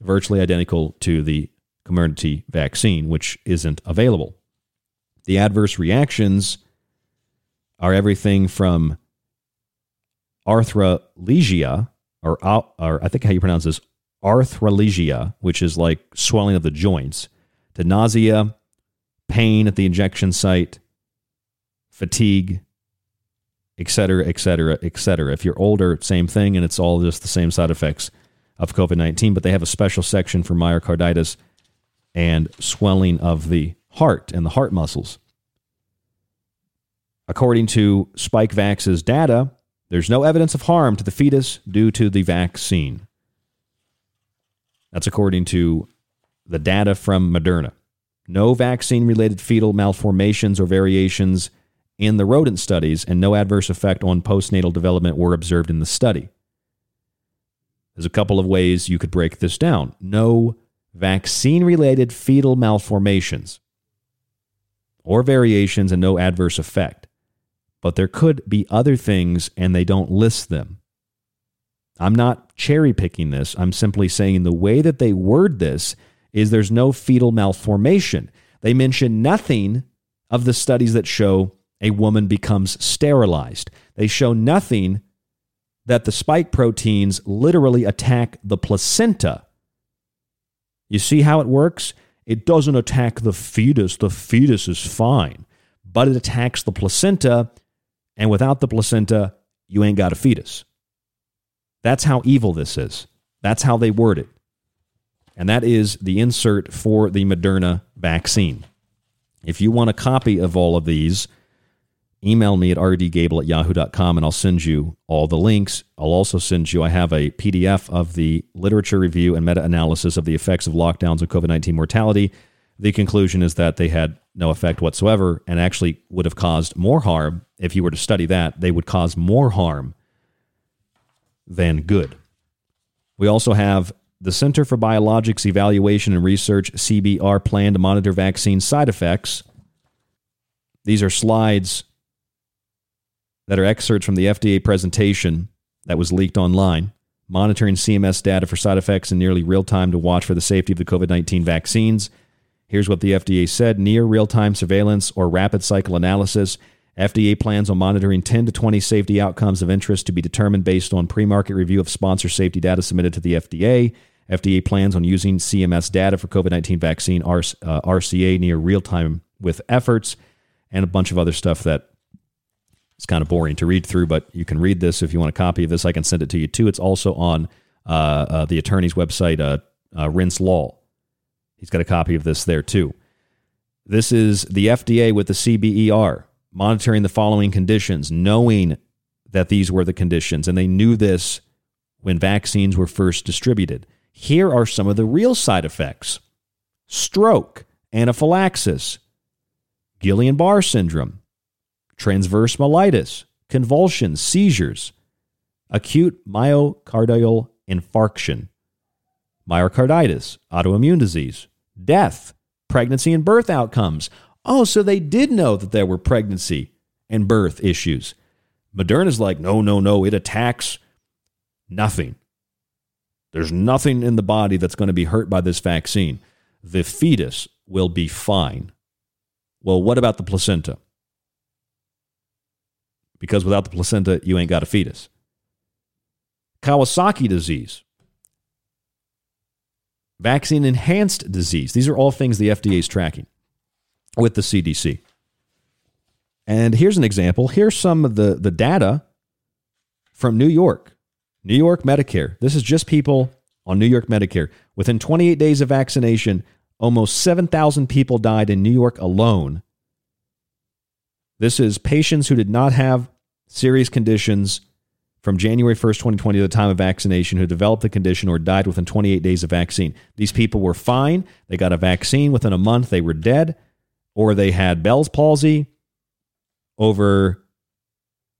virtually identical to the Comirnaty vaccine, which isn't available. The adverse reactions are everything from arthralgia, or, or I think how you pronounce this, arthralgia, which is like swelling of the joints, to nausea, pain at the injection site, fatigue, et cetera, et cetera, et cetera. If you're older, same thing, and it's all just the same side effects of COVID 19, but they have a special section for myocarditis and swelling of the heart and the heart muscles. According to SpikeVax's data, there's no evidence of harm to the fetus due to the vaccine. That's according to the data from Moderna. No vaccine related fetal malformations or variations in the rodent studies, and no adverse effect on postnatal development were observed in the study. There's a couple of ways you could break this down. No vaccine related fetal malformations or variations, and no adverse effect. But there could be other things, and they don't list them. I'm not cherry picking this. I'm simply saying the way that they word this is there's no fetal malformation. They mention nothing of the studies that show a woman becomes sterilized. They show nothing that the spike proteins literally attack the placenta. You see how it works? It doesn't attack the fetus. The fetus is fine, but it attacks the placenta. And without the placenta, you ain't got a fetus. That's how evil this is. That's how they word it and that is the insert for the Moderna vaccine. If you want a copy of all of these, email me at rdgable at yahoo.com and I'll send you all the links. I'll also send you, I have a PDF of the literature review and meta analysis of the effects of lockdowns on COVID 19 mortality. The conclusion is that they had no effect whatsoever and actually would have caused more harm. If you were to study that, they would cause more harm than good. We also have the Center for Biologics Evaluation and Research, CBER, plan to monitor vaccine side effects. These are slides that are excerpts from the FDA presentation that was leaked online, monitoring CMS data for side effects in nearly real time to watch for the safety of the COVID 19 vaccines. Here's what the FDA said near real time surveillance or rapid cycle analysis. FDA plans on monitoring 10 to 20 safety outcomes of interest to be determined based on pre market review of sponsor safety data submitted to the FDA. FDA plans on using CMS data for COVID 19 vaccine RCA uh, near real time with efforts and a bunch of other stuff that It's kind of boring to read through, but you can read this if you want a copy of this. I can send it to you too. It's also on uh, uh, the attorney's website, uh, uh, Renz Law. He's got a copy of this there too. This is the FDA with the CBER monitoring the following conditions, knowing that these were the conditions, and they knew this when vaccines were first distributed. Here are some of the real side effects stroke, anaphylaxis, Guillain Barré syndrome, transverse myelitis, convulsions, seizures, acute myocardial infarction, myocarditis, autoimmune disease, death, pregnancy and birth outcomes. Oh, so they did know that there were pregnancy and birth issues. Moderna's like, no, no, no, it attacks nothing. There's nothing in the body that's going to be hurt by this vaccine. The fetus will be fine. Well, what about the placenta? Because without the placenta, you ain't got a fetus. Kawasaki disease, vaccine enhanced disease. These are all things the FDA is tracking with the CDC. And here's an example. Here's some of the, the data from New York. New York Medicare. This is just people on New York Medicare. Within 28 days of vaccination, almost 7,000 people died in New York alone. This is patients who did not have serious conditions from January 1st, 2020 to the time of vaccination who developed the condition or died within 28 days of vaccine. These people were fine. They got a vaccine within a month, they were dead, or they had Bell's palsy. Over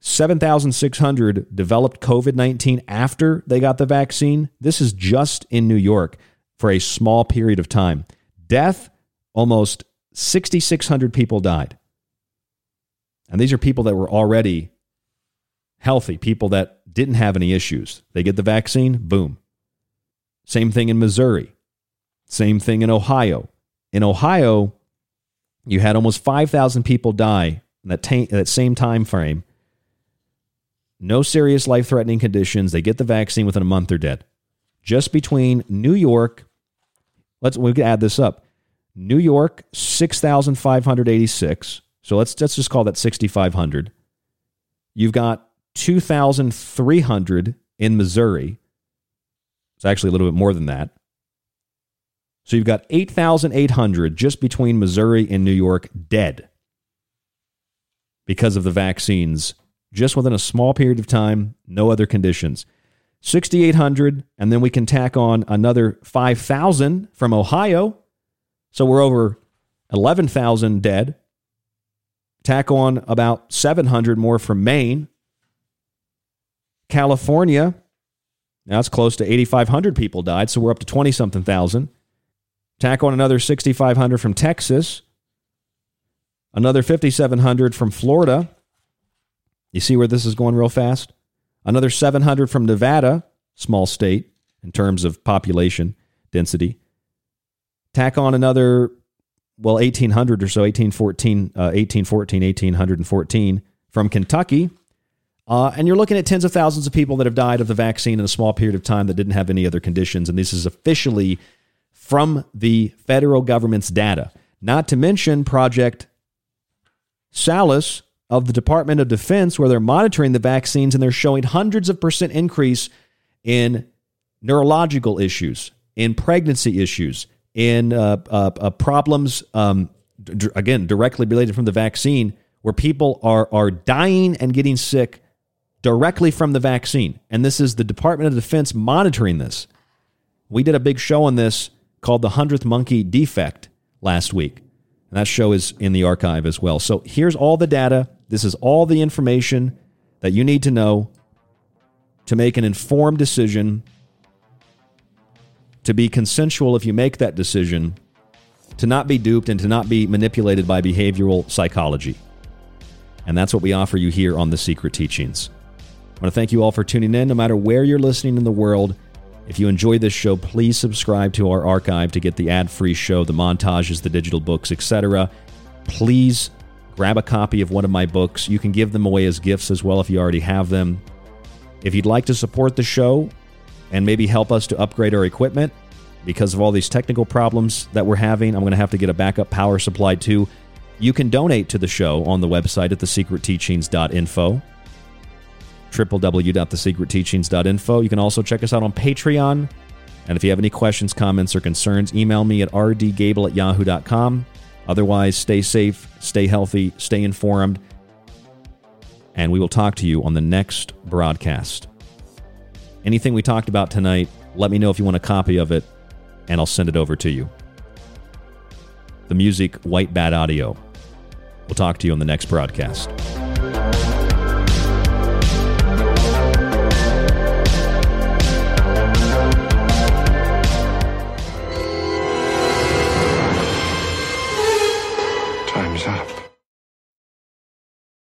7,600 developed COVID 19 after they got the vaccine. This is just in New York for a small period of time. Death, almost 6,600 people died. And these are people that were already healthy, people that didn't have any issues. They get the vaccine, boom. Same thing in Missouri. Same thing in Ohio. In Ohio, you had almost 5,000 people die in that, that same time frame. No serious life threatening conditions. They get the vaccine within a month, they're dead. Just between New York, let's we can add this up. New York, 6,586. So let's let's just call that 6,500. You've got 2,300 in Missouri. It's actually a little bit more than that. So you've got 8,800 just between Missouri and New York dead because of the vaccines, just within a small period of time, no other conditions. 6,800, and then we can tack on another 5,000 from Ohio. So we're over 11,000 dead. Tack on about 700 more from Maine. California, now it's close to 8,500 people died, so we're up to 20 something thousand. Tack on another 6,500 from Texas, another 5,700 from Florida. You see where this is going real fast? Another 700 from Nevada, small state in terms of population density. Tack on another, well, 1,800 or so, 1814, uh, 1814, 1,814 from Kentucky. Uh, and you're looking at tens of thousands of people that have died of the vaccine in a small period of time that didn't have any other conditions. And this is officially from the federal government's data. Not to mention Project Salus of the Department of Defense, where they're monitoring the vaccines and they're showing hundreds of percent increase in neurological issues, in pregnancy issues, in uh, uh, uh, problems, um, d- again, directly related from the vaccine, where people are, are dying and getting sick directly from the vaccine. And this is the Department of Defense monitoring this. We did a big show on this called The 100th Monkey Defect last week. And that show is in the archive as well. So here's all the data. This is all the information that you need to know to make an informed decision, to be consensual if you make that decision, to not be duped and to not be manipulated by behavioral psychology. And that's what we offer you here on The Secret Teachings. I want to thank you all for tuning in, no matter where you're listening in the world. If you enjoy this show, please subscribe to our archive to get the ad free show, the montages, the digital books, etc. Please grab a copy of one of my books. You can give them away as gifts as well if you already have them. If you'd like to support the show and maybe help us to upgrade our equipment because of all these technical problems that we're having, I'm going to have to get a backup power supply too. You can donate to the show on the website at thesecretteachings.info www.thesecretteachings.info. You can also check us out on Patreon. And if you have any questions, comments, or concerns, email me at rdgable at yahoo.com. Otherwise, stay safe, stay healthy, stay informed, and we will talk to you on the next broadcast. Anything we talked about tonight, let me know if you want a copy of it, and I'll send it over to you. The music, White Bat Audio. We'll talk to you on the next broadcast.